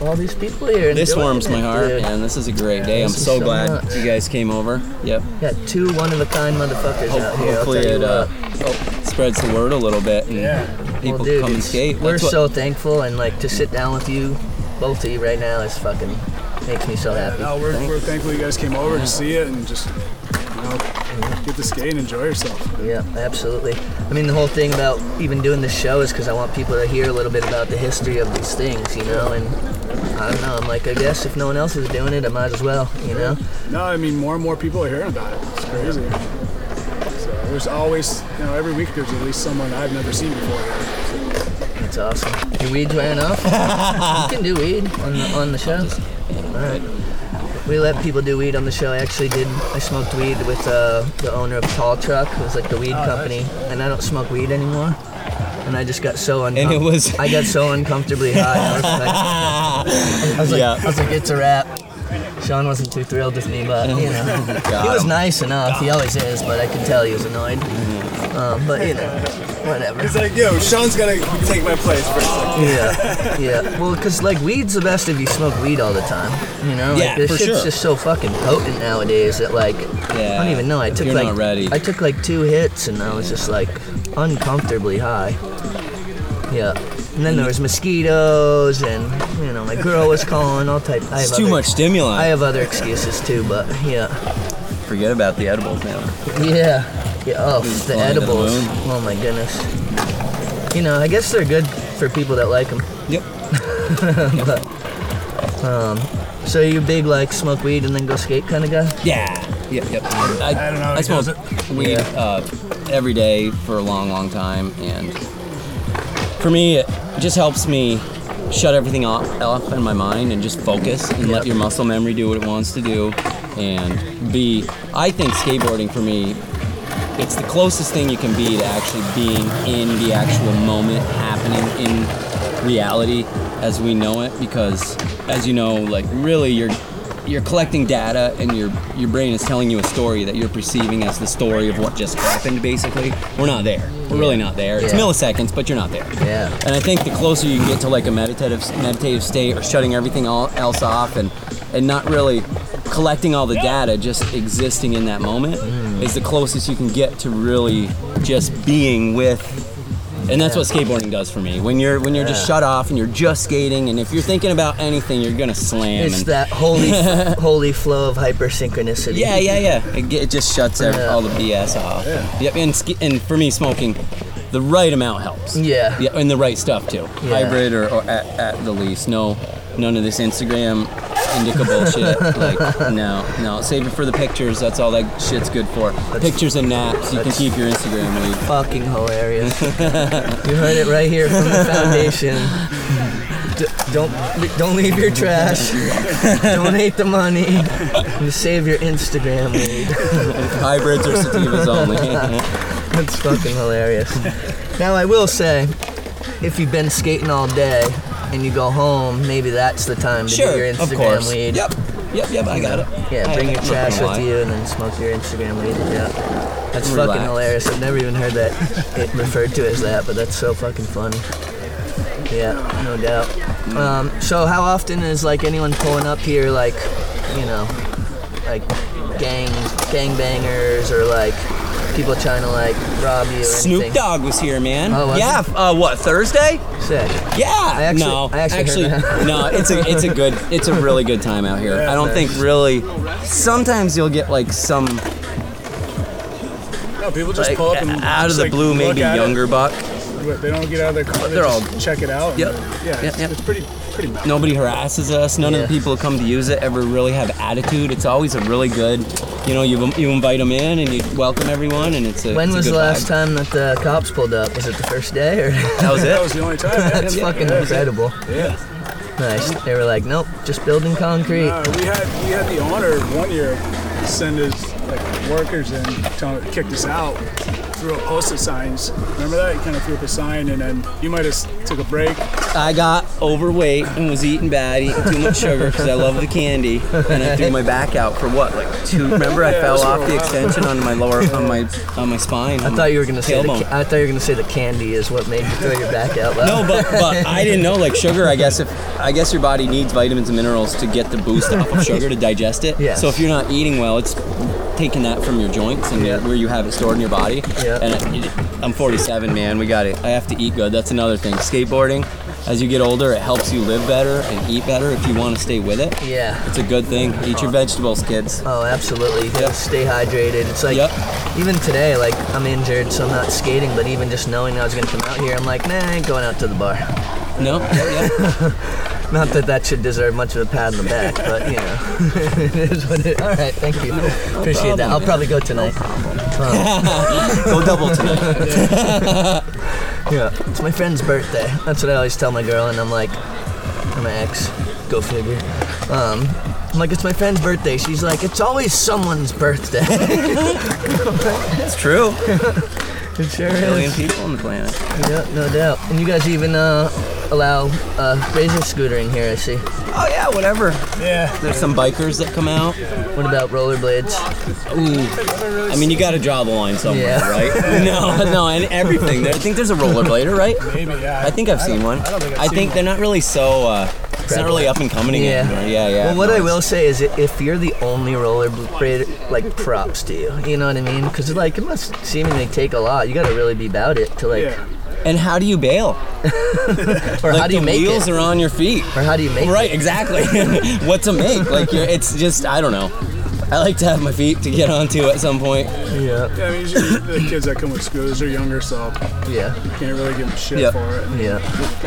all these people here? This warms my heart, dude. man. This is a great day. I'm so so glad much. you guys came over. Yep. Got two one-of-a-kind motherfuckers Ho- out here. I'll hopefully it uh, oh, spreads the word a little bit and Yeah. people well, dude, come and skate. We're what- so thankful, and like to sit down with you, both of you right now is fucking makes me so happy. No, we're, we're thankful you guys came over to see it and just you know get to skate and enjoy yourself. Yeah, absolutely. I mean, the whole thing about even doing this show is because I want people to hear a little bit about the history of these things, you know. And I don't know. I'm like, I guess if no one else is doing it, I might as well, you know. No, I mean more and more people are hearing about it. It's crazy. So there's always, you know, every week there's at least someone I've never seen before. That's awesome. Your weed's wearing off. you can do weed on the on the show. All right. We let people do weed on the show. I actually did. I smoked weed with uh, the owner of Tall Truck. It was like the weed company, and I don't smoke weed anymore. And I just got so And it uncomfortable. was I got so uncomfortably high. I was like, I was like, Yeah. I was like, it's a wrap. Shaun wasn't too thrilled with me, but you know, he was nice enough. He always is, but I could tell he was annoyed. Um, but you know, whatever. He's like, yo, Shaun's gonna take my place for a second. Yeah, yeah. Well, because like weed's the best if you smoke weed all the time. You know, Yeah, like this for shit's sure. just so fucking potent nowadays that like I don't even know. I took like ready. I took like two hits and I was just like uncomfortably high. Yeah. And then there was mosquitoes and you know my girl was calling all type. I have It's too other- much stimuli. I have other excuses too, but yeah, Forget about the edibles now. yeah, yeah. Oh, the flying the edibles. moon. Oh my goodness. You know, I guess they're good for people that like them. Yep. Um, so you big like smoke weed and then go skate kind of guy? Yeah. Yep. Yep. I, I don't know how I he smoked weed Yeah. uh, every day for a long, long time, and for me, it just helps me shut everything off, off in my mind and just focus and let your muscle memory do what it wants to do, and be. I think skateboarding for me it's the closest thing you can be to actually being in the actual moment happening in reality as we know it because as you know like really you're you're collecting data and your your brain is telling you a story that you're perceiving as the story of what just happened basically we're not there. We're really not there. It's milliseconds but you're not there. Yeah. and I think the closer you can get to like a meditative meditative state or shutting everything all else off and and not really collecting all the data, just existing in that moment mm. is the closest you can get to really just being with and that's what skateboarding does for me. When you're when you're just shut off and you're just skating and if you're thinking about anything, you're gonna slam It's and that holy, holy flow of hypersynchronicity. yeah, yeah, yeah. It, it just shuts ev- Yeah. all the BS off. Yeah. Yep, and, ski- and for me, smoking the right amount helps. Yeah. Yeah, and the right stuff too. Yeah. Hybrid or, or at, at the least. No, none of this Instagram indica bullshit. like, no, no. Save it for the pictures. That's all that shit's good for. Pictures and naps. You can keep your Instagram lead. Fucking hilarious. you heard it right here from the foundation. D- don't don't leave your trash. Donate the money. And save your Instagram lead. Hybrids or sativas only. That's fucking hilarious. Now I will say, if you've been skating all day and you go home, maybe that's the time to do your Instagram weed. Yep, yep, yep. I got it. Yeah, I- bring your trash with you and then smoke your Instagram weed. Yeah. That's Relax. fucking hilarious. I've never even heard that it referred to as that, but that's so fucking funny. Yeah, no doubt. Um, so how often is like anyone pulling up here like, you know, like gang gang bangers or like people trying to like rob you or Snoop anything? Dogg was here, man. Oh, was yeah. f- Uh, what Thursday? Sick. Yeah. actually- no, I actually heard no. It's a it's a good it's a really good time out here. I don't think really. Sometimes you'll get like some No, people just like pull up and out of the like, blue maybe at it, younger buck. But they don't get out of their car. They They're just all- check it out. and- Yep. Yeah, Yep, it's, yep. it's pretty pretty. Nice. Nobody harasses us. None of the people who come to use it ever really have attitude. It's always a really good. You know, you you invite them in and you welcome everyone, and it's a. When it's a was the last vibe. time that the cops pulled up? Was it the first day or? That was it. That was the only time. That's yeah, fucking yeah. incredible. Yeah. Nice. They were like, nope, just building concrete. Uh, we had we had the honor one year to send his like workers in, telling, kicked us out, threw up posted signs. Remember that? You kind of threw up a sign, and then you might have took a break. I got overweight and was eating bad, eating too much sugar because I love the candy, and I threw my back out for what, like two? Remember, I Yeah, fell off the extension on my lower, on my, on my spine. I thought you were gonna say the, I thought you were gonna say the candy is what made you throw your back out. Loud. No, but but I didn't know like sugar. I guess if I guess your body needs vitamins and minerals to get the boost off of sugar to digest it. Yes. So if you're not eating well, it's taking that from your joints and Yeah. where you have it stored in your body. Yeah. And uh, it, I'm 47, man. We got it. I have to eat good. That's another thing. Skateboarding, as you get older, it helps you live better and eat better if you want to stay with it. Yeah. It's a good thing. Eat your vegetables, kids. Oh, absolutely. You Yep. stay hydrated. It's like Yep. even today, like I'm injured, so I'm not skating. But even just knowing I was gonna come out here, I'm like, nah, I ain't going out to the bar. No. Yeah. Not that that should deserve much of a pat on the back, but you know, it is what it. All right, thank you. Appreciate that. I'll probably go tonight. Go double tonight. Yeah, it's my friend's birthday. That's what I always tell my girl, and I'm like, or my ex, go figure. Um, I'm like, it's my friend's birthday. She's like, it's always someone's birthday. It's true. it sure Billion people on the planet. Yeah, no doubt. And you guys even uh, allow uh, razor scootering here, I see. Oh yeah, whatever. Yeah. There's some bikers that come out. What about rollerblades? Ooh. I mean, you got to draw the line somewhere, Yeah. right? no, no, and everything. I think there's a rollerblader, right? Maybe. Yeah. I think I've seen one. I don't think I've I seen think they're not really so. Uh, it's not really up and coming Yeah. anymore. Yeah, yeah. Well, what no, I will say is, if you're the only rollerblade, like props to you. You know what I mean? Because like it must seemingly take a lot. You got to really be about it to like, Yeah. And how do you bail? or Like how do you the make wheels it? are on your feet. Or how do you make Right, it? exactly. what to make? Like, you're, it's just I don't know. I like to have my feet to get onto at some point. Yeah, Yeah, I mean, the kids that come with scooters are younger, so yeah, you can't really give them shit Yep. for it. yeah.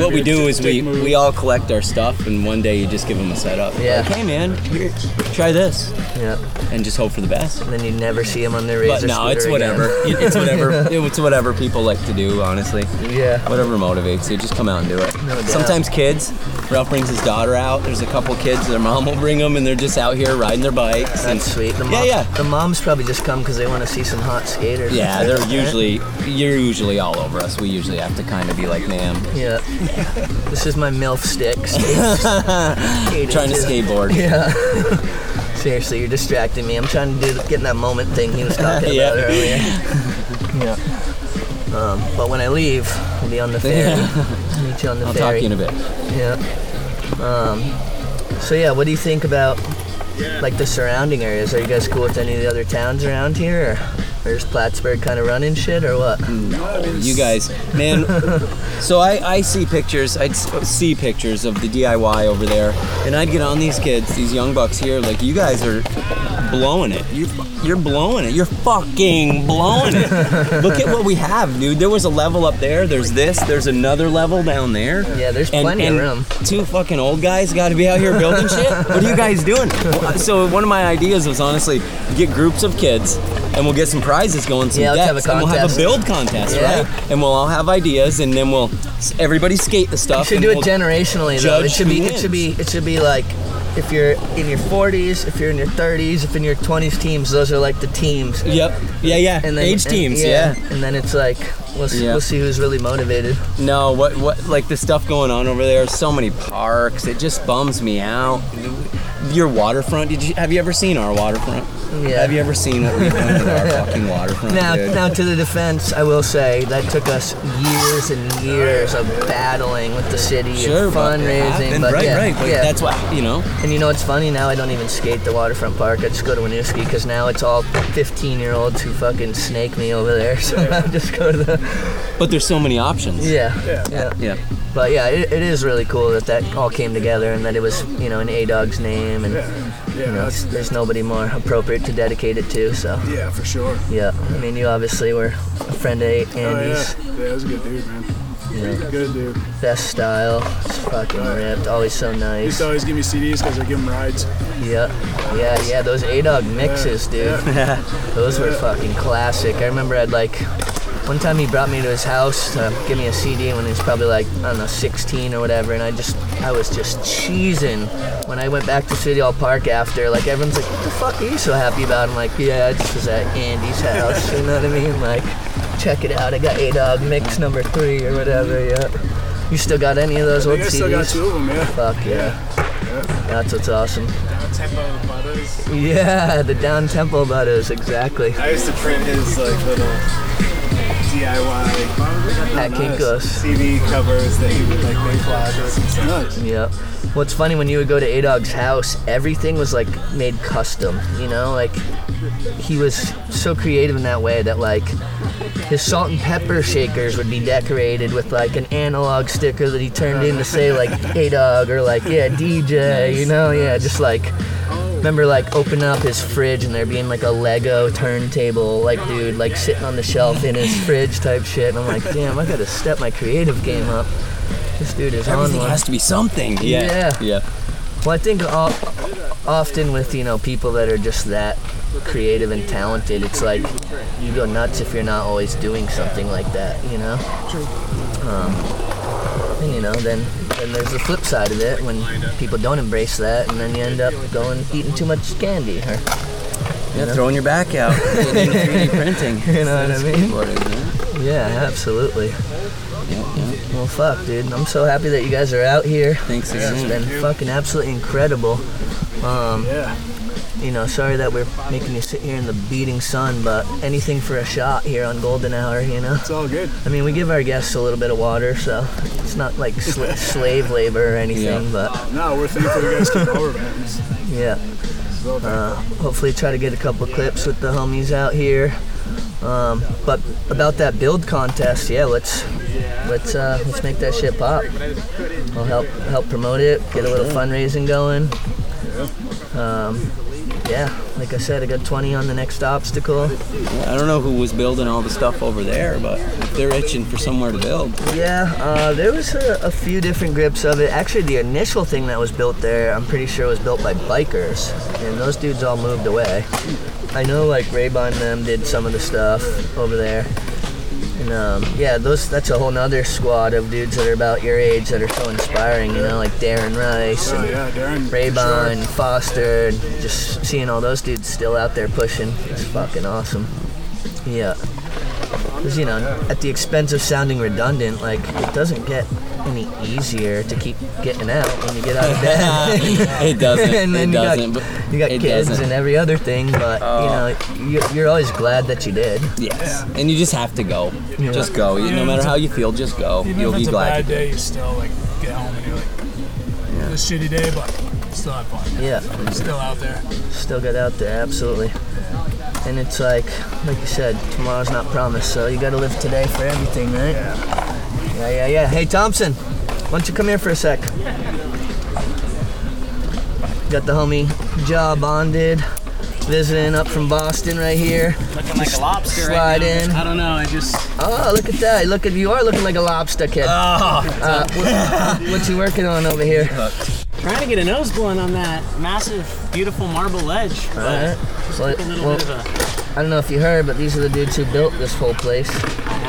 What we do is we move. we all collect our stuff, and one day you just give them a setup. Yeah. Like, hey man, here, try this, Yeah, and just hope for the best. and then you never see them on their razor But no, it's whatever. It's whatever. It's whatever people like to do. Honestly, Yeah, whatever motivates you, just come out and do it. No doubt. Sometimes kids, Ralph brings his daughter out. There's a couple kids, their mom will bring them, and they're just out here riding their bikes. And Everyone's sweet. The Yeah, mom, yeah. The moms probably just come because they want to see some hot skaters. Yeah, they're usually you're usually all over us. We usually have to kind of be like, ma'am, Yeah. this is my MILF stick. Trying to skateboard. Yeah. Seriously, you're distracting me. I'm trying to do get in that moment thing he was talking Yeah. about earlier. Yeah. Um, but when I leave, I'll be on the ferry. Meet you on the I'll talk ferry. to you in a bit. Yeah. Um, so yeah, what do you think about like the surrounding areas? Are you guys cool with any of the other towns around here, or, is Plattsburgh kind of running shit, or what? You guys, man. so I, I see pictures. I'd see pictures of the DIY over there, and I'd get on these kids, these young bucks here. Like you guys are blowing it. You're, you're blowing it. You're fucking blowing it. Look at what we have, dude. There was a level up there. There's this. There's another level down there. Yeah, there's and, plenty of room. Two fucking old guys got to be out here building shit. What are you guys doing? So one of my ideas was honestly get groups of kids, and we'll get some prizes going, some Yeah, let's have a decks, and we'll have a build contest, Yeah. right? And we'll all have ideas, and then we'll everybody skate the You stuff. should and do it we'll- generationally though. It should be it should be it should be like if you're in your 40s, if you're in your 30s, if in your 20s teams, those are like the teams. Yep. Yeah, yeah. And then Age and- teams. yeah. And then it's like we'll see, Yeah. we'll see who's really motivated. No, what what like the stuff going on over there? So many parks. It just bums me out. Your waterfront. Did you have you ever seen our waterfront? Yeah. Have you ever seen what we've done with our fucking waterfront? Now, dude? now to the defense, I will say that took us years and years of battling with the city Sure, and but it fundraising. happened. But right, yeah, right. But yeah. That's why you know. And you know what's funny? Now I don't even skate the waterfront park. I just go to Winooski because now it's all 15 year olds who fucking snake me over there. So I just go to the. But there's so many options. Yeah. Yeah. Yeah. But yeah, it, it is really cool that that all came together and that it was, you know, in A Dog's name and, Yeah, you know, there's nobody more appropriate to dedicate it to. So yeah, for sure. yeah, I mean, you obviously were a friend of Andy's. Oh, yeah. Yeah, that was a good dude, man. Yeah. Good dude. Best style. It's fucking ripped. Always so nice. He used to always give me CDs because I give him rides. Yeah. Yeah, yeah. Those A Dog mixes, dude. Those were fucking classic. I remember I'd like. One time he brought me to his house to give me a CD when he was probably like, I don't know, 16 or whatever, and I just, I was just cheesing when I went back to City Hall Park after. Like, everyone's like, what the fuck are you so happy about? I'm like, yeah, I just was at Andy's house, you know what I mean? Like, check it out, I got A Dog uh, mix number three or whatever, yeah. You still got any of those I old think I CDs? still got two of them, yeah. Fuck yeah. That's what's awesome. Down tempo Butters. Yeah, the down tempo butters, exactly. I used to print his like little DIY At Kinko's. CD covers that he would like make collages and stuff. Nice. Yeah. What's funny when you would go to A Dog's house, everything was like made custom. You know, like he was so creative in that way that like his salt and pepper shakers would be decorated with like an analog sticker that he turned in to say like A Dog or like yeah DJ. You know, yeah, just like. Remember like opening up his fridge and there being like a Lego turntable, like dude, like sitting on the shelf in his fridge type shit. And I'm like, damn, I gotta step my creative game up. This dude is on Everything one. has to be something. Yeah. Yeah. Yeah. Well, I think o- often with you know people that are just that creative and talented, it's like you go nuts if you're not always doing something like that, you know. Um, and you know, then then there's the flip side of it when people don't embrace that, and then you end up going eating too much candy. Or, Yeah, throwing your back out. Getting 3D printing. You know what I mean? Yeah, absolutely. yeah. Yeah, yeah. Well, fuck, dude. I'm so happy that you guys are out here. Thanks it's been fucking absolutely incredible. Um, Yeah. You know, sorry that we're making you sit here in the beating sun, but anything for a shot here on Golden Hour, you know. It's all good. I mean, we give our guests a little bit of water, so it's not like sl- slave labor or anything, Yeah. but No, we're thankful you guys came over, man. Yeah. it's all good. Uh, hopefully, try to get a couple clips with the homies out here. Um, but about that build contest, yeah, let's let's uh, let's make that shit pop. I'll help help promote it, get a little fundraising going. Um, yeah, like I said, I got 20 on the next obstacle. I don't know who was building all the stuff over there, but they're itching for somewhere to build. Yeah, uh, there was a, a few different grips of it. Actually, the initial thing that was built there, I'm pretty sure was built by bikers, and those dudes all moved away. I know, like Raybon and them did some of the stuff over there, And um, yeah, those that's a whole nother squad of dudes that are about your age that are so inspiring. You know, like Darren Rice Oh and yeah, Darren. Raybon, sure. Foster, and just seeing all those dudes still out there pushing, it's fucking awesome. Yeah. Because, you know, at the expense of sounding redundant, like, it doesn't get any easier to keep getting out when you get out of bed. it doesn't. and then it you got, doesn't. but you got kids doesn't. and every other thing, but, Oh. you know, you're, you're always glad that you did. Yes. And you just have to go. Yeah. Just go. You- Yeah, no matter how you feel, just go. Even You'll if be it's a glad bad you did. day, you still like get home and you're like, it was a shitty day, but still have fun. Yeah. Still out there. Still get out there, absolutely. And it's like, like you said, tomorrow's not promised, so you gotta live today for everything, right? Yeah. Yeah, yeah, yeah. Hey, Thompson, why don't you come here for a sec? Got the homie Jaw bonded, visiting up from Boston right here. Looking like a lobster slide right now. in. I don't know. I just. Oh, look at that! Look at you are looking like a lobster kid. Oh, Uh, what, what you working on over here? trying to get a nose on that massive, beautiful marble ledge. All right. So, a little well, bit of I don't know if you heard, but these are the dudes who built this whole place.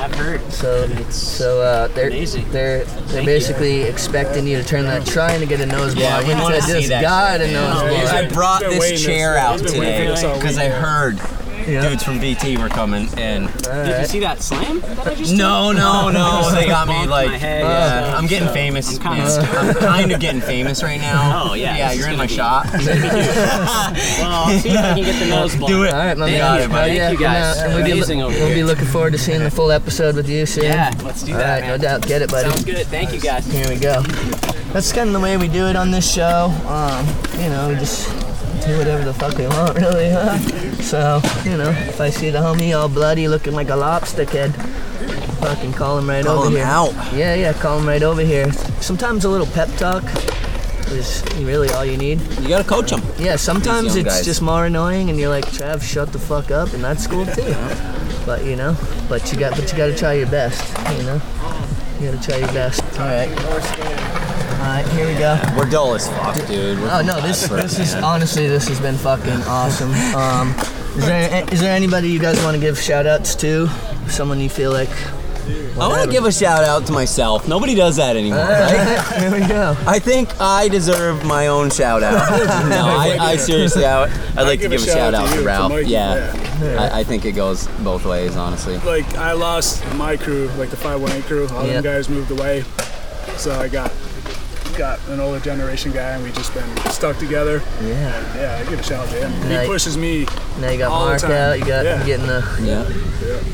A. I have heard. So, so uh, they're Amazing. they're they're basically expecting you to turn that, trying to get a nose Yeah, block we into wanna see this that guy shit, a nose Oh, block. I brought He's been waiting this this- chair out today for this all because I heard Yeah. dudes from BT were coming and All Did you see that slam that I just no, no, no, they got me like my head. yeah, I'm getting famous. I'm kinda I'm kind of getting famous right now. Oh, yeah, yeah, you're in my gonna shot. Well, I'll see if I can get the nose blunt. Do it. All right, my Thank man. you, Oh, buddy. yeah, Thank you, guys. and, uh, we'll, be, Amazing lo- over we'll be looking forward to seeing the full episode with you soon. Yeah, let's do All that, right, man. no doubt. Get it, buddy. Sounds good. Thank you, guys. Here we go. That's kind of the way we do it on this show. Um, you know, we just do whatever the fuck we want, really, huh? So, you know, if I see the homie all bloody looking like a lobster kid, fucking call him right Call over him here. out. Yeah, yeah, call him right over here. Sometimes a little pep talk is really all you need. You gotta coach them. Yeah, sometimes it's guys. just more annoying, and you're like, Trav, shut the fuck up, and that's cool too. But you know, but you got, but you got to try your best. You know, you got to try your best. All right. All right, here we go. We're dull as fuck, dude. We're Oh no, this for this is man. honestly this has been fucking awesome. Um, is there is there anybody you guys want to give shout outs to? Someone you feel like? I want to give a shout out to myself. Nobody does that anymore, right? Here we go. I think I deserve my own shout out. no, I, I seriously, I, I'd like to give a give a shout out you, to to Ralph. Mikey, yeah, I, I think it goes both ways, honestly. Like I lost my crew, like the 518 crew. All Yeah. them guys moved away, so I got got an older generation guy, and we just been stuck together. Yeah. Yeah, I give a shout out to him. Nice. He pushes me. Now you got All the Mark time. out. You got Yeah. getting the Yeah,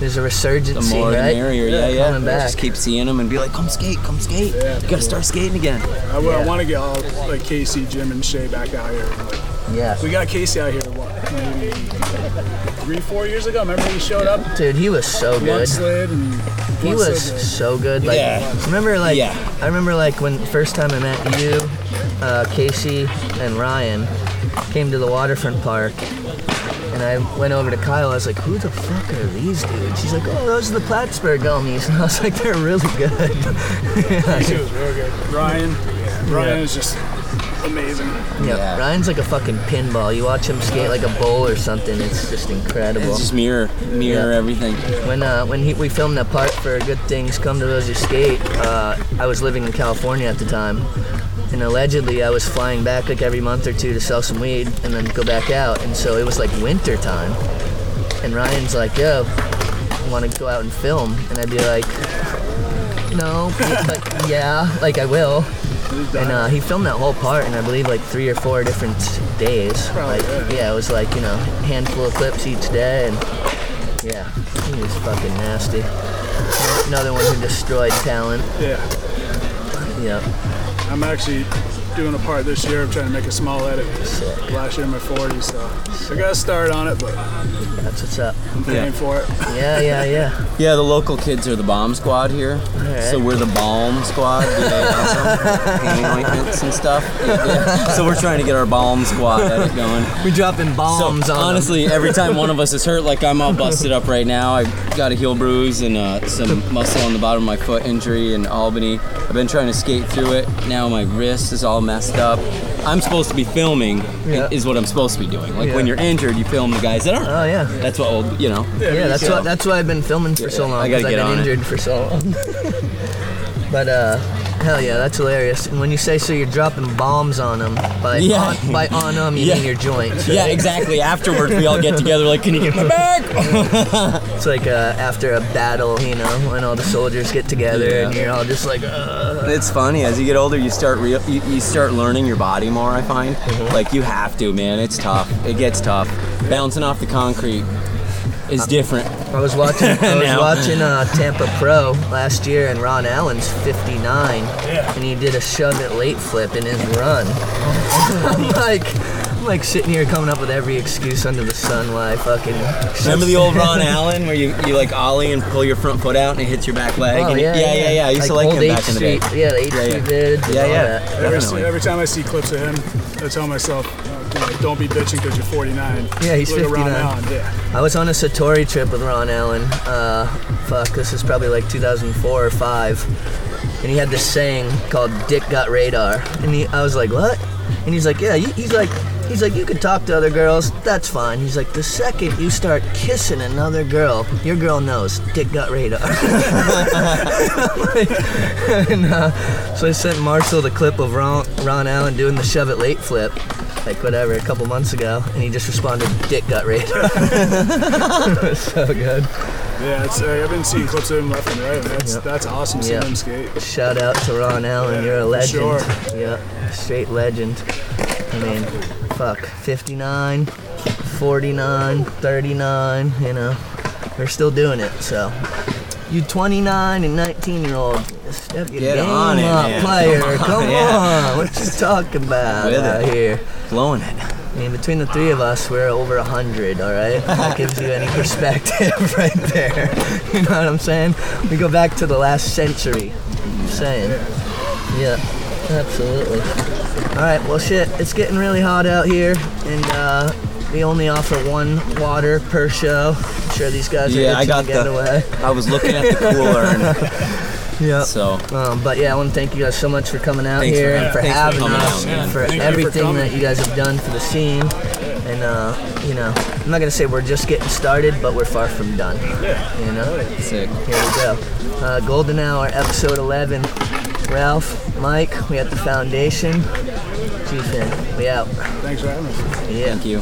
there's a resurgence. the more the right? merrier. Yeah, yeah. Coming back. Just keep seeing them and be like, come skate, come skate. Yeah. You gotta start skating again. I, Yeah. want to get all like Casey, Jim, and Shay back out here. Like, Yeah. we got Casey out here. What? Maybe three, four years ago. Remember he showed up, Dude, he was so good. mudslid, and He was was so good. so good. Like, Yeah. remember, like, Yeah. I remember, like, when first time I met you, uh, Casey and Ryan came to the waterfront park, and I went over to Kyle. I was like, "Who the fuck are these dudes?" She's like, "Oh, those are the Plattsburgh homies," and I was like, "They're really good." yeah. Casey was real good. Ryan, Ryan Yeah. is just amazing. yeah. Yeah. Ryan's like a fucking pinball. You watch him skate like a bowl or something. It's just incredible. It's just mirror, mirror Yeah. everything. When uh, when he, we filmed that part for Good Things Come to Those Who Skate, uh, I was living in California at the time, and allegedly I was flying back like every month or two to sell some weed and then go back out, and so it was like winter time, and Ryan's like, "Yo, want to go out and film?" And I'd be like, "No, but yeah, like I will." And uh, he filmed that whole part in I believe like three or four different days. Probably, like yeah. yeah, it was like you know handful of clips each day, and yeah, he was fucking nasty. Another one who destroyed talent. Yeah. Yep. I'm actually doing a part this year. I'm trying to make a small edit. Sick. Last year in my 40s, so I got to start on it, but That's what's up. I'm paying Yeah. for it. Yeah, yeah, yeah. Yeah, the local kids are the bomb squad here. Alright. So we're the balm squad. We have ointments and stuff. Yeah. So we're trying to get our balm squad edit going. We're dropping So bombs on 'em. honestly, every time one of us is hurt, like I'm all busted up right now. I got a heel bruise and uh, some muscle on the bottom of my foot injury in Albany. I've been trying to skate through it. Now my wrist is all messed up. I'm supposed to be filming, Yeah. is what I'm supposed to be doing. Like when you're injured, you film the guys that aren't. Oh yeah. That's what old, you know. Yeah, that's so- what that's why I've been filming for so long. I gotta 'cause get I've been on it. injured for so long. but uh, hell yeah, that's hilarious. And when you say so, you're dropping bombs on them. By Yeah. on, by on them, you Yeah. mean your joints. Yeah, exactly. Afterwards, we all get together. Like, can you get my back? It's like uh, after a battle, you know, when all the soldiers get together Yeah. and you're all just like, uh, It's funny as you get older, you start real, you, you start learning your body more. I find, Mm-hmm. like you have to, man. It's tough. It gets tough. Bouncing off the concrete is different. I was watching. I was watching uh, Tampa Pro last year, and Ron Allen's 59, and he did a shove it late flip in his run. I'm like, I'm like sitting here coming up with every excuse under the sun why I fucking. Remember the old Ron Allen where you, you like ollie and pull your front foot out and it hits your back leg? Oh, and yeah, it- yeah, yeah, yeah. I used to Like like old him H back in the day. Yeah, the H Yeah, Street yeah. vids. Yeah, yeah. Every, Definitely. every time I see clips of him, I tell myself, uh, don't be bitching because you're 49. Yeah, he's Look at Ron 59. Allen, yeah. I was on a Satori trip with Ron Allen. Uh, fuck, this is probably like 2004 or five, and he had this saying called "Dick got radar," and he, I was like, "What?" And he's like, "Yeah." you- He's like, he's like, you can talk to other girls, that's fine. He's like, the second you start kissing another girl, your girl knows Dick got radar. and, uh, so I sent Marshall the clip of Ron, Ron Allen doing the shove it late flip. Like whatever, a couple months ago, and he just responded, "Dick got radar." so good. Yeah, it's, uh, I've been seeing clips of him left and right. That's, Yep. that's awesome seeing Yep. him skate. Shout out to Ron Allen, Yeah, you're a legend. sure. Yeah, straight legend. I mean, fuck, 59, 49, 39, you know, they're still doing it, so. You 29 and 19 year old, step your Get game on it, up, man. player. Come on, Come yeah. on, what you talking about With out it. here? Blowing it. I mean, between the three of us, we're over a hundred. All right, that gives you any perspective right there. You know what I'm saying? We go back to the last century. I'm saying. Yeah, absolutely. All right, well, shit, it's getting really hot out here, and uh, we only offer one water per show. I'm sure these guys are Yeah, I itching got to get the- away. I was looking at the cooler, and Yeah. so Um, but yeah, I want to thank you guys so much for coming out Thanks here yeah, and for thanks having coming us out, and for Thank you for everything that you guys have done for the scene. And uh, you know, I'm not gonna say we're just getting started, but we're far from done. Yeah. You know, sick. here we go. Uh, Golden Hour, episode 11. Ralph, Mike, we at the foundation. G-Fin, we out. Thanks for having us. Yeah. Thank you.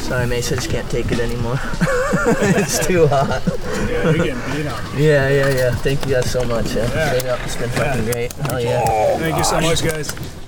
Sorry, Mace, I just can't take it anymore. it's too hot. Yeah, you're getting beat on. Yeah, yeah, yeah. Thank you guys so much. Yeah. Straight up, it's been fucking great. Hell yeah. Thank you so much, guys.